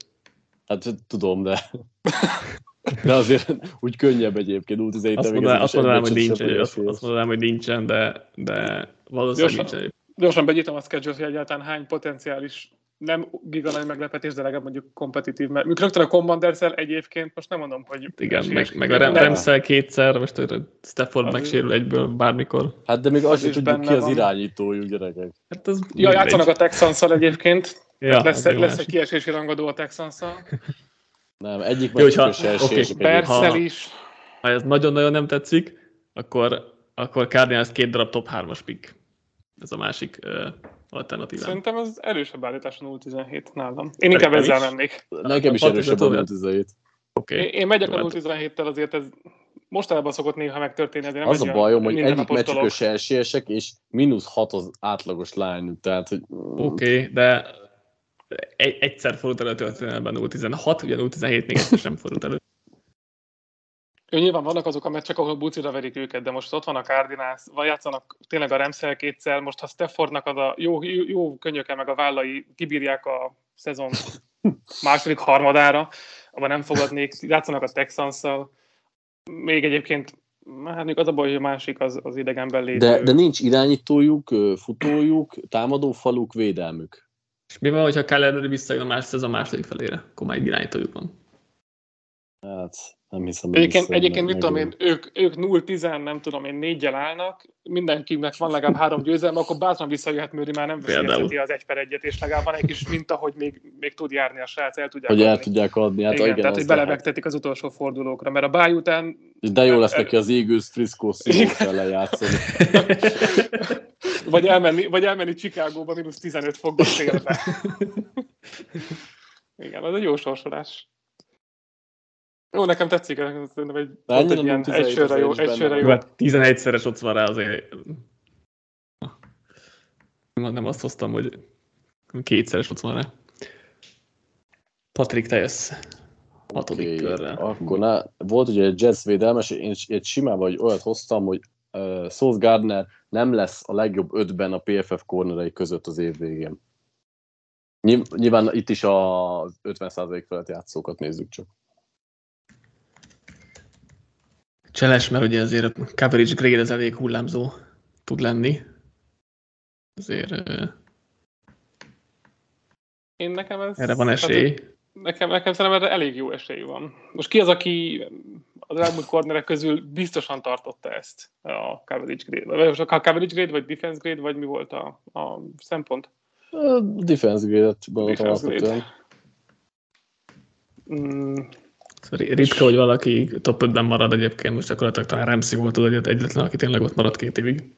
Hát tudom, de... De azért úgy könnyebb egyébként, út 17 Azt mondanám, azt mondanám hogy nincsen, azt, azt mondanám, hogy nincsen, de, de valószínűleg Gyorsan. nincsen. Gyorsan begyítom a schedule hogy egyáltalán hány potenciális nem giga nagy meglepetés, de legalább mondjuk kompetitív. Mert mondjuk rögtön a commanders egyébként most nem mondom, hogy... Igen, meg, meg a Rem, Remszel kétszer, most a Stafford Az- megsérül egyből bármikor. Hát de még Az azt is tudjuk ki az irányítójuk, gyerekek. Hát az Ja, játszanak a texans egyébként. ja, lesz, az lesz egy kiesési rangadó a texans Nem, egyik Jó, hogyha- meccsről se. Bercel Ha- is. Ha ez nagyon-nagyon nem tetszik, akkor, akkor Cardinals két darab top 3-as pick. Ez a másik uh, alternatívám. Szerintem az erősebb állítás a 0-17 nálam. Én inkább ezzel is. mennék. Nekem is erősebb a hat- 17. Oké. Én, én megyek a Jó, hát- 0-17-tel, azért ez mostanában szokott néha megtörténni. Azért nem Az a bajom, hogy egyik dolog. se esélyesek, és mínusz 6 az átlagos line tehát hogy... Oké, okay, de egy, egyszer fordult elő a történelemben 0-16, ugye 0-17 még egyszer sem fordult elő. Ő nyilván vannak azok a meccsek, ahol bucira verik őket, de most ott van a Cardinals, vagy játszanak tényleg a Remszel kétszer, most ha Staffordnak az a jó, jó, jó könyöke meg a vállai kibírják a szezon második harmadára, abban nem fogadnék, játszanak a texans még egyébként Hát az a baj, hogy a másik az, az idegenben lévő. De, de nincs irányítójuk, futójuk, támadó faluk, védelmük. És mi van, hogyha Keller visszajön a más a második felére? Akkor már egy irányítójuk van. Hát, nem hiszem, egyébként, egyébként mit tudom én, ők, ők 0-10, nem tudom én, négyel állnak, mindenkinek van legalább három győzelme, akkor bátran visszajöhet Mőri, már nem veszélyezteti az egy per egyet, és legalább van egy kis minta, hogy még, még tud járni a srác, el tudják Hogy adni. el tudják adni. Hát igen, igen, tehát, hogy belevegtetik az utolsó fordulókra, mert a báj után... De jó lesz neki az Eagles Frisco ellen játszani. vagy, elmenni, vagy elmenni Chicagóba mínusz 15 fokba szélbe. igen, az egy jó sorsolás. Jó, nekem tetszik, szerintem egy, pont egy ilyen egy sörre jó. Egy sörre jó. Hát 11-szeres ott van rá azért. Nem azt hoztam, hogy kétszeres ott van rá. Patrik, te jössz. Hatodik okay, körrel. Akkor na, volt ugye egy Jets védelmes, én egy simán vagy olyat hoztam, hogy uh, Sauce Gardner nem lesz a legjobb ötben a PFF kornerei között az év végén. Nyilván itt is a 50% felett játszókat nézzük csak. Cseles, mert ugye azért a coverage grade az elég hullámzó tud lenni. Azért... Én nekem ez... Erre van esély. Hát, nekem, nekem szerintem erre elég jó esély van. Most ki az, aki az elmúlt kornerek közül biztosan tartotta ezt a coverage grade? Vagy most a coverage grade, vagy defense grade, vagy mi volt a, a szempont? A defense grade-et defense grade. Mm, ritka, hogy valaki top 5-ben marad egyébként, most akkor talán Ramsey volt az egyetlen, aki tényleg ott maradt két évig.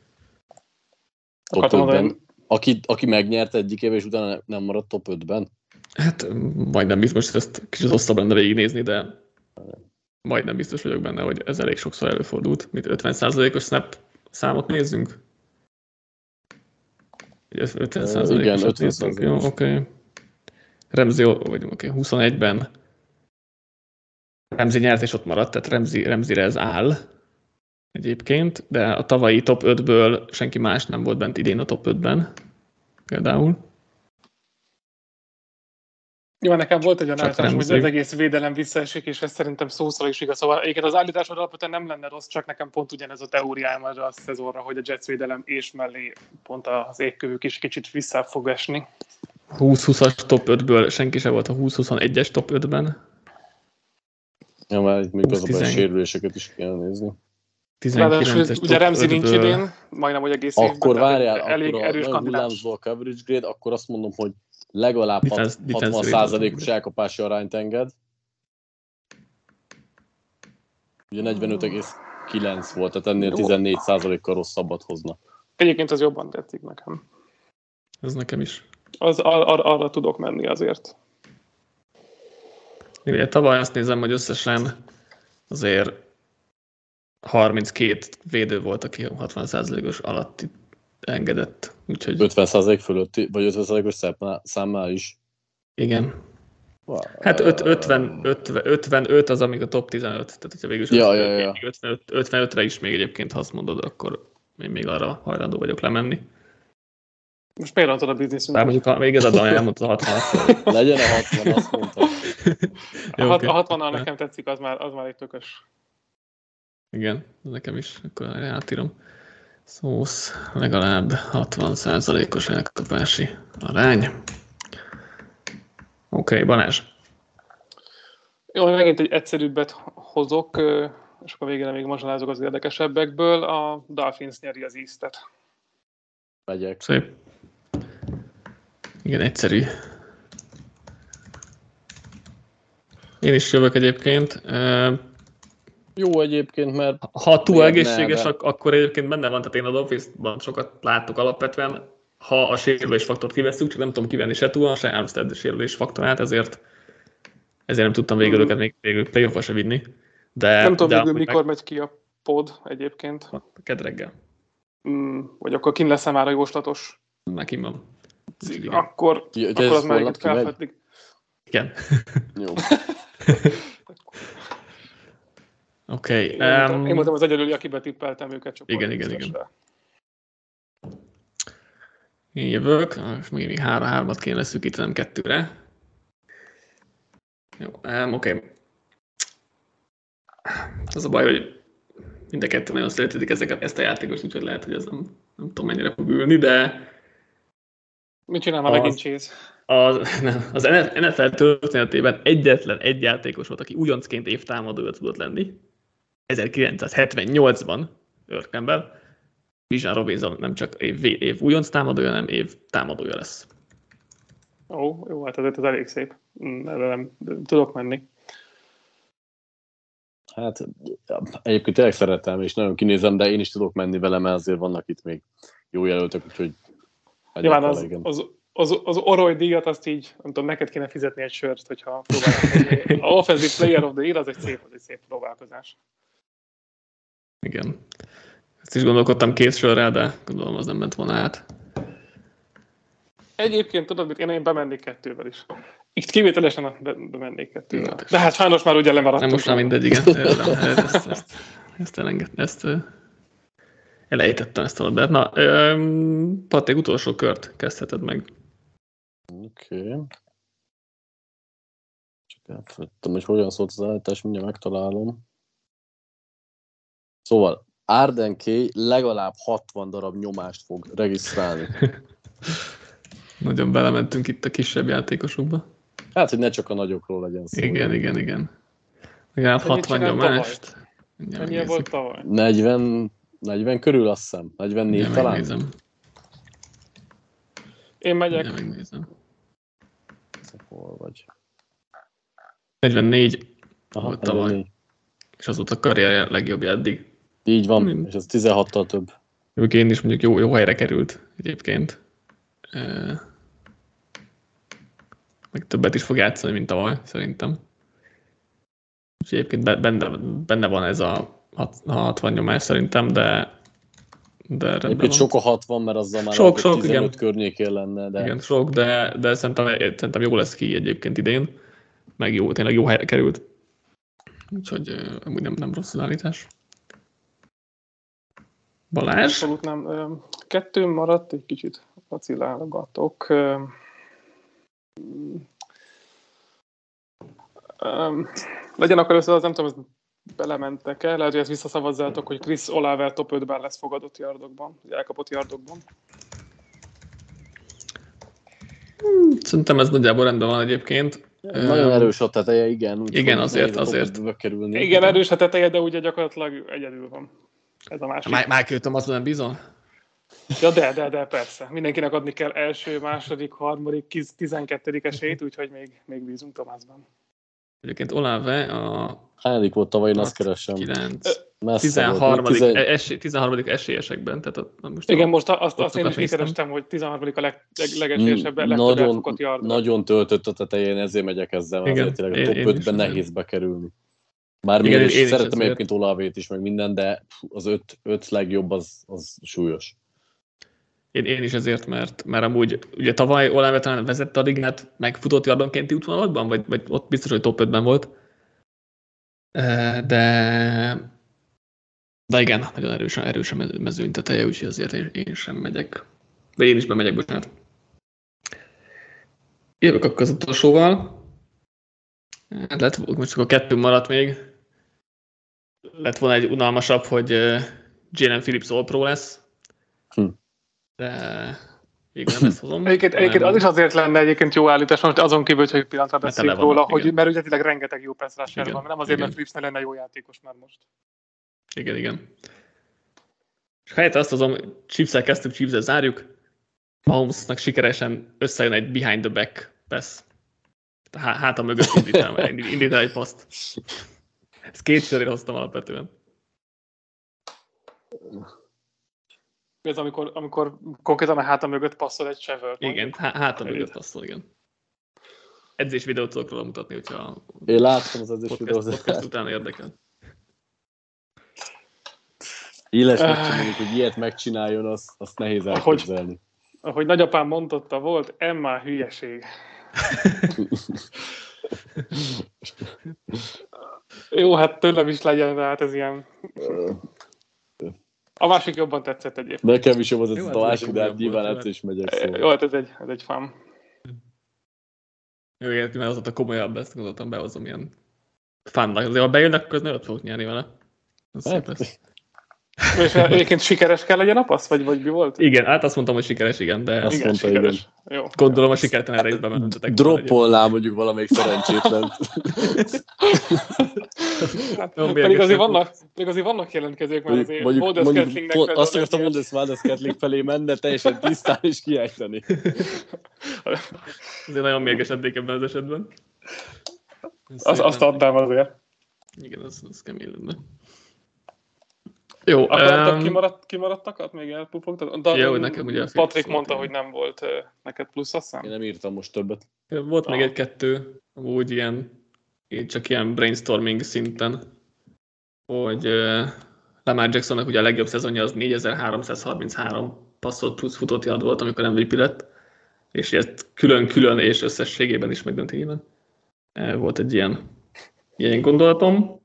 Top 5-ben? Aki, aki megnyert egyik év, és utána nem maradt top 5-ben? Hát majdnem biztos, most ezt kicsit hosszabb lenne végignézni, de majdnem biztos vagyok benne, hogy ez elég sokszor előfordult. Mint 50%-os snap számot nézzünk? 50%-os Igen, 50%-os. Jó, oké. Okay. Remzi, vagy oké, okay, 21-ben Remzi nyert és ott maradt, tehát Remzi, Remzire ez áll egyébként, de a tavalyi top 5-ből senki más nem volt bent idén a top 5-ben például. Jó, nekem volt egy olyan állítás, hogy az egész védelem visszaesik, és ez szerintem szószal is igaz. Szóval egyébként az állításod alapvetően nem lenne rossz, csak nekem pont ugyanez a teóriám arra a szezonra, hogy a Jets védelem és mellé pont az égkövük is kicsit vissza fog esni. 20-20-as top 5-ből senki sem volt a 20-21-es top 5-ben. Ja, már itt még azokban a sérüléseket is kell nézni. 19-es ugye Remzi nincs idén, majdnem, hogy egész Akkor évben, várjál, elég akkor erős a hullámzó a coverage grade, akkor azt mondom, hogy legalább defense, 60%-os elkapási arányt enged. Ugye 45,9 volt, tehát ennél 14%-kal rosszabbat hozna. Egyébként az jobban tetszik nekem. Ez nekem is. Az, ar- ar- arra tudok menni azért. Ugye tavaly azt nézem, hogy összesen azért 32 védő volt, aki 60%-os alatti engedett. Úgyhogy... 50% fölötti, vagy 50%-os számmal is. Igen. Wow. Hát 5, 50, 50, 55 az, amíg a top 15. Tehát, hogyha végül is ja, ja, ja. 55, 55-re is még egyébként, ha azt mondod, akkor én még arra hajlandó vagyok lemenni. Most például a bizniszünk. Bár mondjuk még igazad van, elmondta a 60 Legyen a 60, azt mondta. Jó, a, okay. a 60 nekem tetszik, az már, az már egy tökös. Igen, nekem is, akkor átírom. Szósz legalább 60%-os elkapási arány. Oké, okay, Balázs. Jó, megint egy egyszerűbbet hozok, és akkor végére még mazsolázok az érdekesebbekből. A Dolphins nyeri az East-et. Megyek. Szép. Igen, egyszerű. Én is jövök egyébként. Jó egyébként, mert... Ha túl egészséges, ak- akkor egyébként benne van, tehát én a Dolphinsban sokat látok alapvetően. Ha a sérülés faktort kiveszünk, csak nem tudom kivenni se túl, se Armstead sérülés faktorát, ezért, ezért nem tudtam végül őket még végül playoff se vinni. De, nem tudom de végül, mikor meg... megy ki a pod egyébként. Kedreggel. Mm, vagy akkor kin lesz már a jóslatos? Már kin van. Akkor, ja, akkor az már felfedlik. Igen. Jó. Oké, voltam- Um, én voltam az egyedüli, akibe tippeltem őket csak Igen, igen, igen. én jövök, és még, még három hármat kéne leszűkítenem kettőre. Jó, um, oké. Az a baj, hogy mind a kettő nagyon szeretik ezeket, ezt a játékost, úgyhogy lehet, hogy ez nem, nem tudom mennyire fog ülni, de Mit csinál már Az- megint Chase? Az, nem, az NFL történetében egyetlen egy játékos volt, aki újoncként évtámadója tudott lenni. 1978-ban Earl Campbell. Bijan Robinson nem csak év, év újonc támadója, hanem év támadója lesz. Ó, jó, hát azért ez elég szép. Mm, Erre nem tudok menni. Hát egyébként tényleg szeretem, és nagyon kinézem, de én is tudok menni vele, mert azért vannak itt még jó jelöltek, úgyhogy Nyilván az, az, az, az Oroly díjat azt így, nem tudom, neked kéne fizetni egy sört, hogyha próbálod. A Offensive Player of the Year az egy szép, az egy szép próbálkozás. Igen. Ezt is gondolkodtam két sorra, de gondolom az nem ment volna át. Egyébként tudod, mit én, én bemennék kettővel is. Itt kivételesen be, bemennék kettővel. Jó, De hát sajnos már ugye lemaradtunk. Nem most már mindegy, igen. Ezt, ezt, ezt, ezt, elenged, ezt elejítettem ezt a labdát. Na, Patrik, utolsó kört kezdheted meg. Oké. Okay. Csak elfelejtettem, hogy hogyan szólt az állítás, mindjárt megtalálom. Szóval Arden K legalább 60 darab nyomást fog regisztrálni. Nagyon belementünk itt a kisebb játékosokba. Hát, hogy ne csak a nagyokról legyen szó. Igen, igen, igen. Legalább Mennyit 60 csinált nyomást. Mindjárt Ennyi volt tavaly? 40, 40 körül azt hiszem. 44 Mindjárt talán. megnézem. Én megyek. Mindjárt megnézem. Hol vagy? 44, Aha, Volt tavaly. 44. és azóta a karrierje legjobb eddig. Így van, Hmm. és ez 16-tal több. Ők én is mondjuk jó, jó helyre került egyébként. Meg többet is fog játszani, mint tavaly, szerintem. És egyébként be- benne, benne van ez a 60 nyomás szerintem, de, de rendben Egyébként van. sok a 60, mert azzal már Sok, sok, sok, 15 igen. környékén lenne, de Igen, sok, de, de szerintem, szerintem jó lesz ki egyébként idén. Meg jó, tényleg jó helyre került. Úgyhogy amúgy nem, nem rossz az állítás. Balázs? Abszolút nem. Kettő maradt, egy kicsit vacilálgatok. Mm, Legyen akkor először az, nem tudom, ez belementek-e, lehet, hogy ezt visszaszavazzátok, hogy Chris Olave top 5-ben lesz fogadott yardokban, elkapott yardokban. Szerintem ez nagyjából rendben van egyébként. nagyon erős a teteje, igen. úgy igen, azért, azért. Kerülni. Igen, erős a teteje, de ugye gyakorlatilag egyedül van. Ez a másik. Má- Michael Thomasban nem bízol? Ja, de, de, de, persze. Mindenkinek adni kell első, második, harmadik, tizenkettedik esélyt, úgyhogy még, még bízunk Tomásban. Egyébként Olave a Hányadik volt tavaly, én azt keresem. 9, Messze 13. volt. Tizen- Esély, 13. esélyesekben. Tehát a, most Igen, a, most azt, azt én is néztem. kikerestem, hogy 13. a leg, leg, legesélyesebb, legtöbb nagyon, nagyon töltött a tetején, ezért megyek ezzel, Igen, azért tényleg a top én 5-ben is azért. nehéz bekerülni. Bár Igen, én, is én is szeretem egyébként Olávét is, meg minden, de az 5 öt legjobb az, az súlyos. Én, én, is ezért, mert, mert amúgy ugye tavaly Olave talán vezette a ligát megfutott yardonkénti útvonalakban, vagy, vagy ott biztos, hogy top 5-ben volt. De de igen, nagyon erős, erős a mező- mezőny teteje, úgyhogy azért én, én sem megyek. De én is bemegyek, bocsánat. Jövök akkor az utolsóval. Hát lett, most csak a kettő maradt még. Lett volna egy unalmasabb, hogy Jalen Phillips All lesz. De végül nem ezt hozom. Egyébként, egyébként az is azért lenne egyébként jó állítás, most azon kívül, hogy pillanatra vannak, róla, hogy igen. mert üzletileg rengeteg jó Igen, van, nem azért, igen. mert Phillips ne lenne jó játékos már most. Igen, igen. És helyette azt hozom, chiefs kezdtük, chiefs zárjuk. Mahomesnak sikeresen összejön egy behind the back pass. Há- Háta mögött indít el, indít el egy paszt. Ezt két sörére hoztam alapvetően. Ez amikor, amikor konkrétan a háta mögött passzol egy Trevor. Igen, há- háta mögött passzol, igen. Edzés videót tudok róla mutatni, hogyha Én láttam az edzés podcast, videót. podcast után érdekel. Éles Ah. megcsináljuk, hogy ilyet megcsináljon, azt, azt nehéz Ahogy- elképzelni. Ahogy nagyapám mondotta, volt Emma hülyeség. Jó, hát tőlem is legyen, de hát ez ilyen... A másik jobban tetszett egyébként. Nekem is jobb az Jó, ez hát a ez másik, de hát nyilván egyszer is megyek Jó, szóval. hát ez egy, ez egy fám. Jó, érti, mert az ott a komolyabb, ezt gondoltam, behozom ilyen fannak. Azért, ha bejönnek, akkor nem fogok nyerni vele. Az Hát, szép lesz. És egyébként sikeres kell legyen a passz, vagy, vagy mi volt? Igen, hát azt mondtam, hogy sikeres, igen, de Azt igen, mondta, sikeres. Jó. gondolom a sikertelen részben mentetek. Droppolnál mondjuk valamelyik szerencsétlen. Hát, Jó, pedig azért vannak, pedig azért vannak jelentkezők, mert azért mondjuk, Boulder mondjuk pont, azt akartam mondani, hogy Svaldes Kettling felé menne, teljesen tisztán és kiejteni. Azért nagyon mérgesednék ebben az esetben. Az, azt adnám azért. Igen, az, az kemény lenne. Jó, Akartak um, kimaradt, kimaradtakat még elpufogtad? De Jó, nekem ugye Patrik mondta, hogy nem volt neked plusz, azt Én hiszem? nem írtam most többet. volt még Ah. egy-kettő, amúgy ilyen, csak ilyen brainstorming szinten, hogy Lamar Jacksonnak ugye a legjobb szezonja az 4333 passzolt plusz futott yard volt, amikor MVP lett, és ezt külön-külön és összességében is megdöntében. Eh, Volt egy ilyen, ilyen gondolatom.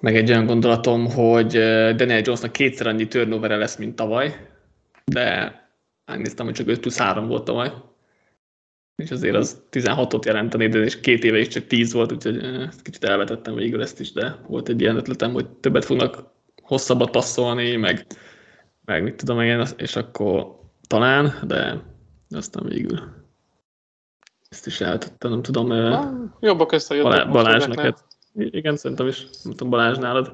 Meg egy olyan gondolatom, hogy Daniel Jonesnak kétszer annyi turnover lesz, mint tavaly, de megnéztem, hogy csak 5 plusz 3 volt tavaly. És azért az 16-ot jelenteni, de és két éve is csak 10 volt, úgyhogy eh, ezt kicsit elvetettem végül ezt is, de volt egy ilyen ötletem, hogy többet fognak hosszabbat passzolni, meg, meg mit tudom én, és akkor talán, de aztán végül ezt is elvetettem, nem tudom, eh, Ah, Jobbak összejöttek Balá- Balázs neked. Igen, szerintem is. Nem tudom, Balázs nálad.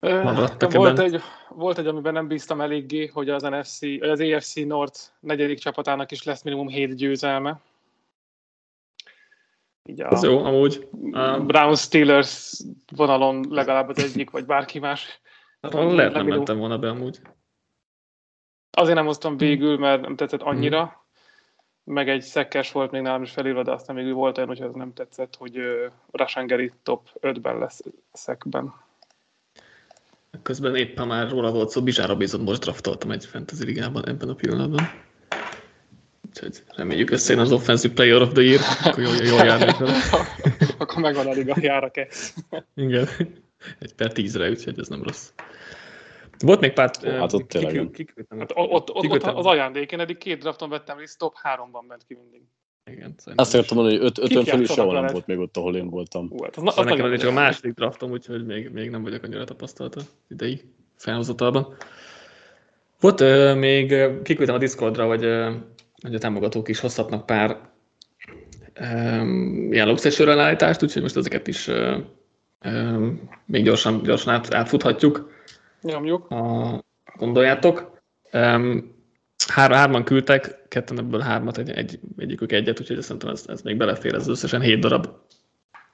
Maradtak volt, ebben? egy, volt egy, amiben nem bíztam eléggé, hogy az NFC, az AFC North negyedik csapatának is lesz minimum 7 győzelme. Így a Ez jó, amúgy. a Um, Brown Steelers vonalon legalább az egyik, vagy bárki más. hát lehet nem mentem volna be amúgy. Azért nem hoztam végül, mert nem tetszett annyira. Meg egy szekkes volt még nálam is felírva, de aztán végül volt olyan, hogy ez nem tetszett, hogy uh, Rasangeri top 5-ben lesz szekben. Közben éppen már róla volt szó, Bizsára Bizot most draftoltam egy fantasy ligában ebben a pillanatban. Úgyhogy reméljük összejön az Offensive Player of the Year, akkor jól, jól járnék vele. Akkor megvan a liga, jár a kesz. Igen. Egy per tízre, úgyhogy ez nem rossz. Volt még pár... Ó, hát ott tényleg nem. kiküldtem, Hát ott, ott, ott, ott az ajándék, én eddig két drafton vettem részt, top 3-ban ment ki mindig. Igen, szerintem Azt akartam mondani, hogy öt, ötön felül játszanak sehol nem volt még ott, ahol én voltam. Ú, hát az, az nekem ez csak a második draftom, úgyhogy még, még nem vagyok annyira tapasztalt az idei felhozatalban. Volt ö, még, kiküldtem a Discordra, hogy, ö, hogy a támogatók is hozhatnak pár ö, ilyen lobszesőről állítást, úgyhogy most ezeket is ö, még gyorsan, gyorsan át, átfuthatjuk, Nyomjuk. ha gondoljátok. Um, hár, hárman küldtek, ketten ebből hármat, egy, egy, egyikük egyet, úgyhogy szerintem ez, ez még belefér, ez összesen hét darab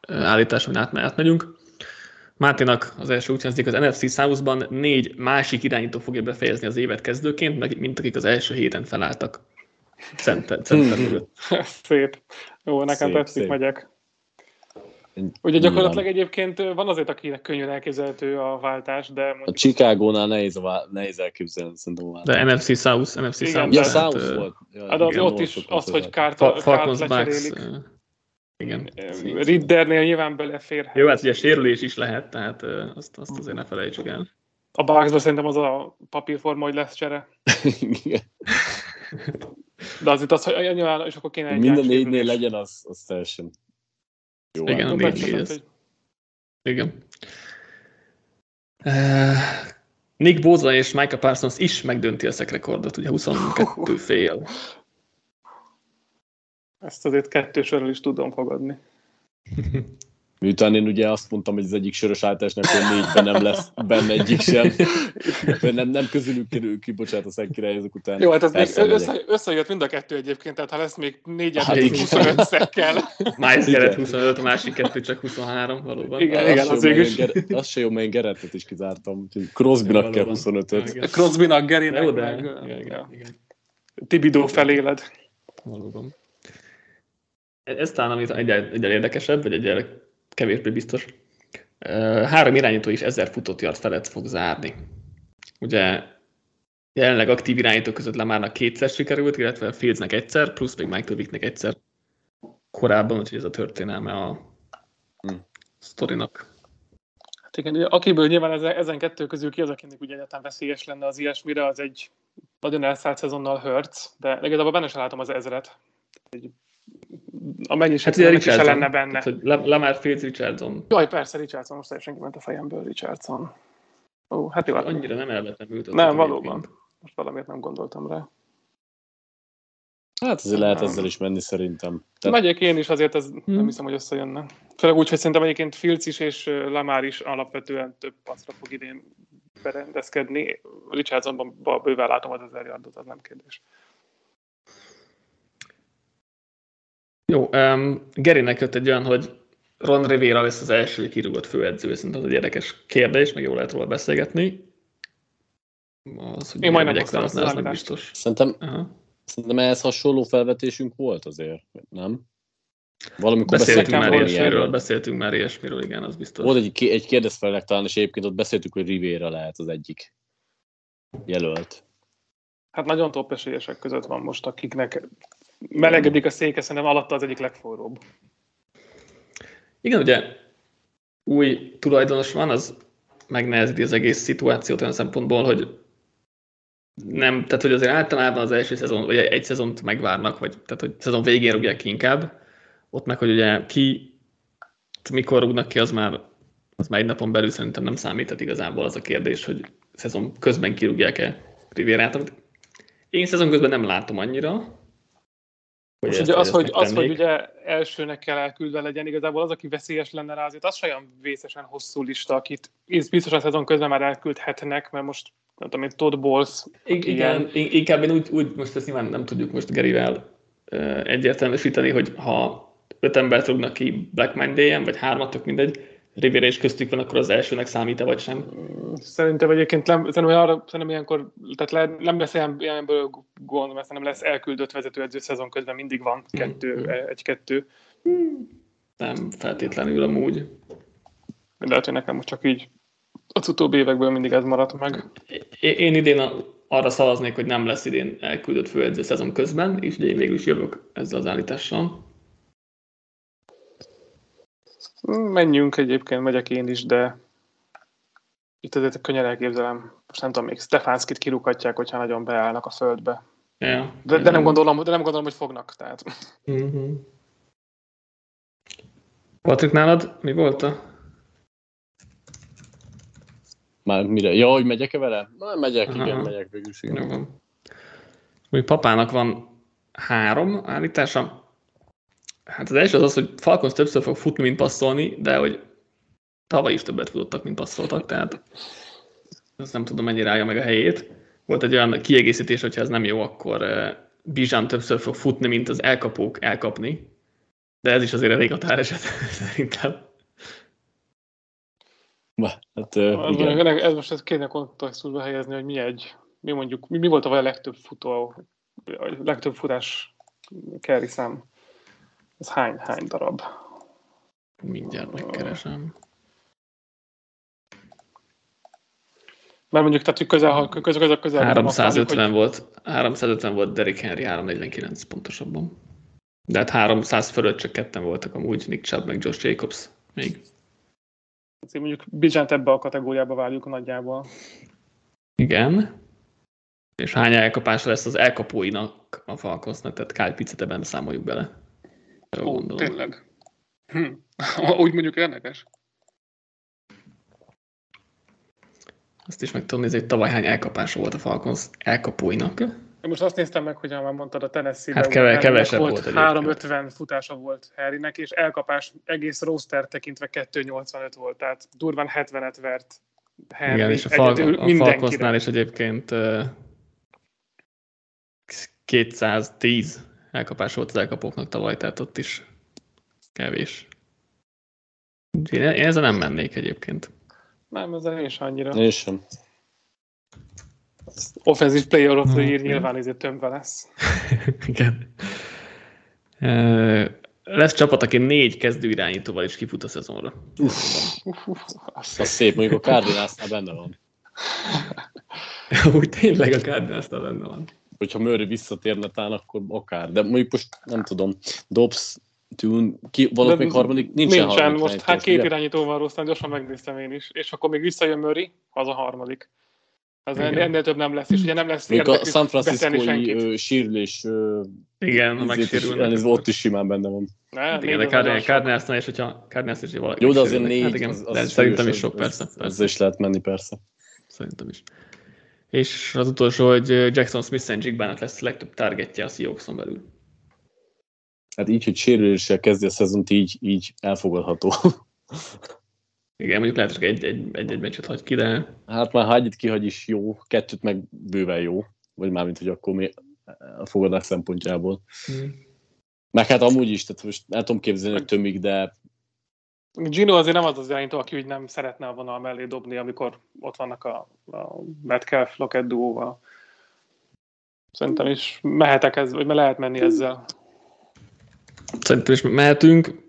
állítás, amin át, átmegyünk. Máténak az első úgy az NFC South-ban négy másik irányító fogja befejezni az évet kezdőként, mint akik az első héten felálltak. Center, center mögött. Szép. Jó, nekem tetszik, megyek. Ugye gyakorlatilag egyébként van azért, akinek könnyen elképzelhető a váltás, de A mondjuk Chicagónál nehéz, a nehéz elképzelni, szerintem. a De NFC South, NFC Igen, South. Ja, South ö, volt. Ja, hát az igen, ott is az, hogy kárt, kárt Falcons Bucks. lecserélik. Igen. Riddernél nyilván beleférhet. Jó, hát ugye sérülés is lehet, tehát azt, azt azért ne felejtsük el. A Bucksban szerintem az a papírforma, hogy lesz csere. Igen. De az itt az, hogy nyilván, és akkor kéne egy Minden négynél legyen, az, az teljesen jó. Igen, hát. a négy négy, ez- hogy Igen. Uh, Nick Bosa és Micah Parsons is megdönti a szek rekordot, ugye 22 fél. Ezt azért kettősörrel is tudom fogadni. Miután én ugye azt mondtam, hogy az egyik sörös állításnak, hogy négyben nem lesz benne egyik sem. Nem, nem közülük kerül ki, bocsánat, a szenkirály ezek után. Jó, hát ez még Persze, össze, összejött mind a kettő egyébként, tehát ha lesz még négy Hát hát igen. 25 szekkel. Miles Igen. Garrett 25, a másik kettő csak 23, valóban. Igen, az, igen, se az jó, végül Ger- az se jó, mert én Gerettet is kizártam. Úgyhogy Crosbynak kell Valóban. 25-öt. Igen. Crosbynak, Garynek, Jó, de, meg igen, igen, Tibidó feléled. valóban. Ez talán amit egyel, egyel érdekesebb, vagy egyel kevésbé biztos. Három irányító is ezer futott yard felett fog zárni. Ugye jelenleg aktív irányítók között Lamárnak kétszer sikerült, illetve Fieldsnek egyszer, plusz még Michael Vicknek egyszer korábban, úgyhogy ez a történelme a, Hm. sztorinak. Hát igen, akiből nyilván ezen, ezen kettő közül ki az, akinek ugye egyáltalán veszélyes lenne az ilyesmire, az egy nagyon elszállt szezonnal Hurts, de igazából benne sem látom az ezret. Egy, a mennyiség Hát ugye se Richardson, lenne benne. tehát, Le- Lamar Fields Richardson. Jaj, persze, Richardson, most teljesen kiment a fejemből Richardson. Ó, hát jó. hát- Annyira nem elvetlenült. Nem, valóban. Most valamiért nem gondoltam rá. Hát azért lehet ezzel is menni szerintem. Tehát... Megyek én is, azért ez hmm. nem Hmm. hiszem, hogy összejönne. Főleg úgy, hogy szerintem egyébként Fields is és ö, Lamar is alapvetően több passzra fog idén berendezkedni. Richardsonban ba- bőven látom az ezer yardot, az nem kérdés. Jó, um, Gerinek jött egy olyan, hogy Ron Rivera lesz az első kirúgott főedző, szerintem az egy érdekes kérdés, meg jól lehet róla beszélgetni. Az, hogy Én majd megosztom az, az állítást. biztos. Szerintem, Aha. szerintem ehhez hasonló felvetésünk volt azért, nem? Valamikor Beszéltünk nekem már ilyesmiről, beszéltünk már ilyesmiről, igen, az biztos. Volt egy, egy kérdezfelnek talán, és egyébként ott beszéltük, hogy Rivera lehet az egyik jelölt. Hát nagyon top esélyesek között van most, akiknek melegedik a széke, szerintem alatta az egyik legforróbb. Igen, ugye új tulajdonos van, az megnehezíti az egész szituációt olyan szempontból, hogy nem, tehát hogy azért általában az első szezon, vagy egy szezont megvárnak, vagy tehát hogy szezon végén rúgják ki inkább, ott meg, hogy ugye ki, mikor rúgnak ki, az már, az már egy napon belül szerintem nem számíthat igazából az a kérdés, hogy szezon közben kirúgják-e Rivérát, én szezon közben nem látom annyira. Hogy Most ugye az, hogy, az, hogy ugye elsőnek kell elküldve legyen, igazából az, aki veszélyes lenne rá, azért az olyan vészesen hosszú lista, akit biztosan szezon közben már elküldhetnek, mert most nem tudom, én Todd Bowles, igen, in- inkább én úgy, úgy, most ezt nyilván nem tudjuk most Gerivel egyértelműsíteni, hogy ha öt embert rúgnak ki Black Monday-en, vagy hármat, tök mindegy, Rivera is köztük van, akkor az elsőnek számít-e, vagy sem. Szerintem egyébként nem, szerintem, arra, szerintem ilyenkor, tehát le, nem lesz ilyen, ilyenből gond, mert szerintem lesz elküldött vezetőedző szezon közben mindig van kettő, Mhm. egy-kettő. Nem feltétlenül amúgy. De lehet, hogy nekem csak így az utóbbi évekből mindig ez maradt meg. Én idén a- arra szavaznék, hogy nem lesz idén elküldött főedző szezon közben, és ugye én végül is jövök ezzel az állítással. Menjünk egyébként, megyek én is, de itt azért könnyen elképzelem. Most nem tudom, még Stefánszkit kirúghatják, hogyha nagyon beállnak a földbe. Ja. De, de, nem, gondolom, de nem gondolom, hogy fognak. Tehát. Mhm. Patrik, nálad mi volt a Már mire? Ja, hogy megyek-e vele? Na, megyek, Aha. igen, megyek végül is. igen. Jó van. Úgy papának van három állítása. Hát az első az az, hogy Falcons többször fog futni, mint passzolni, de hogy tavaly is többet futottak, mint passzoltak, tehát ezt nem tudom, mennyire állja meg a helyét. Volt egy olyan kiegészítés, hogyha ez nem jó, akkor eh, Bizsán többször fog futni, mint az elkapók elkapni. De ez is azért elég határeset, szerintem. Ba, Hát, uh, Az igen. ez most ezt kéne kontextusba helyezni, hogy mi egy, mi mondjuk, mi, mi volt a legtöbb futó, a legtöbb futás carry szám? Ez hány, hány darab? Mindjárt megkeresem. Mert mondjuk, tehát hogy közel, közel, közel, közel 350 volt, 350 volt Derrick Henry, 349 pontosabban. De hát 300 fölött csak ketten voltak amúgy, Nick Chubb meg Josh Jacobs még. hogy mondjuk Bizsánt ebbe a kategóriába várjuk nagyjából. Igen. És hány elkapása lesz az elkapóinak a Falconsnak, tehát Kyle Pitzet ebben számoljuk bele. Jól Ó, gondolom. tényleg. Hm. Úgy mondjuk érdekes. Azt is meg tudom nézni, hogy tavaly hány elkapása volt a Falcons elkapóinak. Én most azt néztem meg, hogy már mondtad a tennessee Hát keve- kevesebb volt egyébként. 350 futása volt Harrynek, és elkapás egész roster tekintve 285 volt, tehát durván 70-et vert Harry. Igen, és a, Fal- a. Falconsnál is egyébként uh, 210 elkapás volt az elkapóknak tavaly, tehát ott is kevés. Én, én ezzel nem mennék egyébként. Nem, ezzel én sem annyira. Én sem. Offensive player of the year Mhm. nyilván ezért tömve lesz. Igen. Lesz csapat, aki négy kezdő irányítóval is kifut a szezonra. Uff, uff, azt Az szép, mondjuk a Cardinalsnál benne van. Úgy tényleg a cardinals benne van. Hogyha Murray visszatérne talán, akkor akár. De mondjuk most nem tudom, Dobbs Tune, ki, valamelyik harmadik, nincsen, nincsen harmadik most hát két ugye? irányító van rossz, gyorsan megnéztem én is. És akkor még visszajön Murray, az a harmadik. Az Igen. ennél, több nem lesz, és ugye nem lesz Még a San Francisco-i sírlés ö, Igen, megsérülnek. ott is simán benne van. Ne, Hát igen, de az. Cardinalsnál is, hogyha Cardinals is valaki Jó, de azért négy, Hát igen, az, az de szerintem is sok, persze. az- persze. Ezzel is lehet menni, persze. Szerintem is. És az utolsó, hogy Jackson Smith and Jigbának lesz a legtöbb targetje a Seahawkson belül. Hát így, hogy sérüléssel kezdi a szezont, így, így elfogadható. Igen, mondjuk lehet, hogy egy, egy, egy, egy meccset hagy ki, de Hát már ha egyet kihagy is jó, kettőt meg bőven jó. Vagy mármint, hogy akkor mi a fogadás szempontjából. Meg hát amúgy is, tehát most el tudom képzelni, hogy tömik, de Gino azért nem az az irányító, aki úgy nem szeretne a vonal mellé dobni, amikor ott vannak a, a Metcalf Lockett duóval. Szerintem is mehetek ez, vagy lehet menni ezzel. szerintem is mehetünk.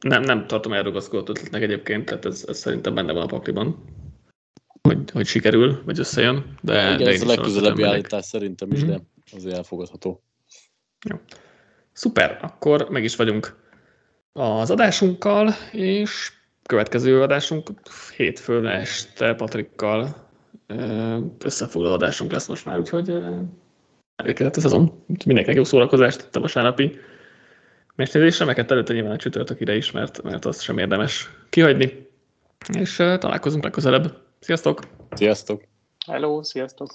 Nem, nem tartom elrugaszkodott ötletnek egyébként, tehát ez, ez szerintem benne van a pakliban. Hogy, hogy sikerül, vagy összejön, de, igen, de ez a legközelebbi állítás szerintem is, Mhm. de azért elfogadható. Szuper, akkor meg is vagyunk az adásunkkal, és következő adásunk hétfőn este Patrikkal összefoglaló adásunk lesz most már, úgyhogy elérkezett a szezon. Mindenkinek jó szórakozást a vasárnapi mérkőzésre, meg hát előtte nyilván a csütörtök ide is, mert, mert azt sem érdemes kihagyni. És találkozunk legközelebb. Sziasztok! Sziasztok! Hello, sziasztok!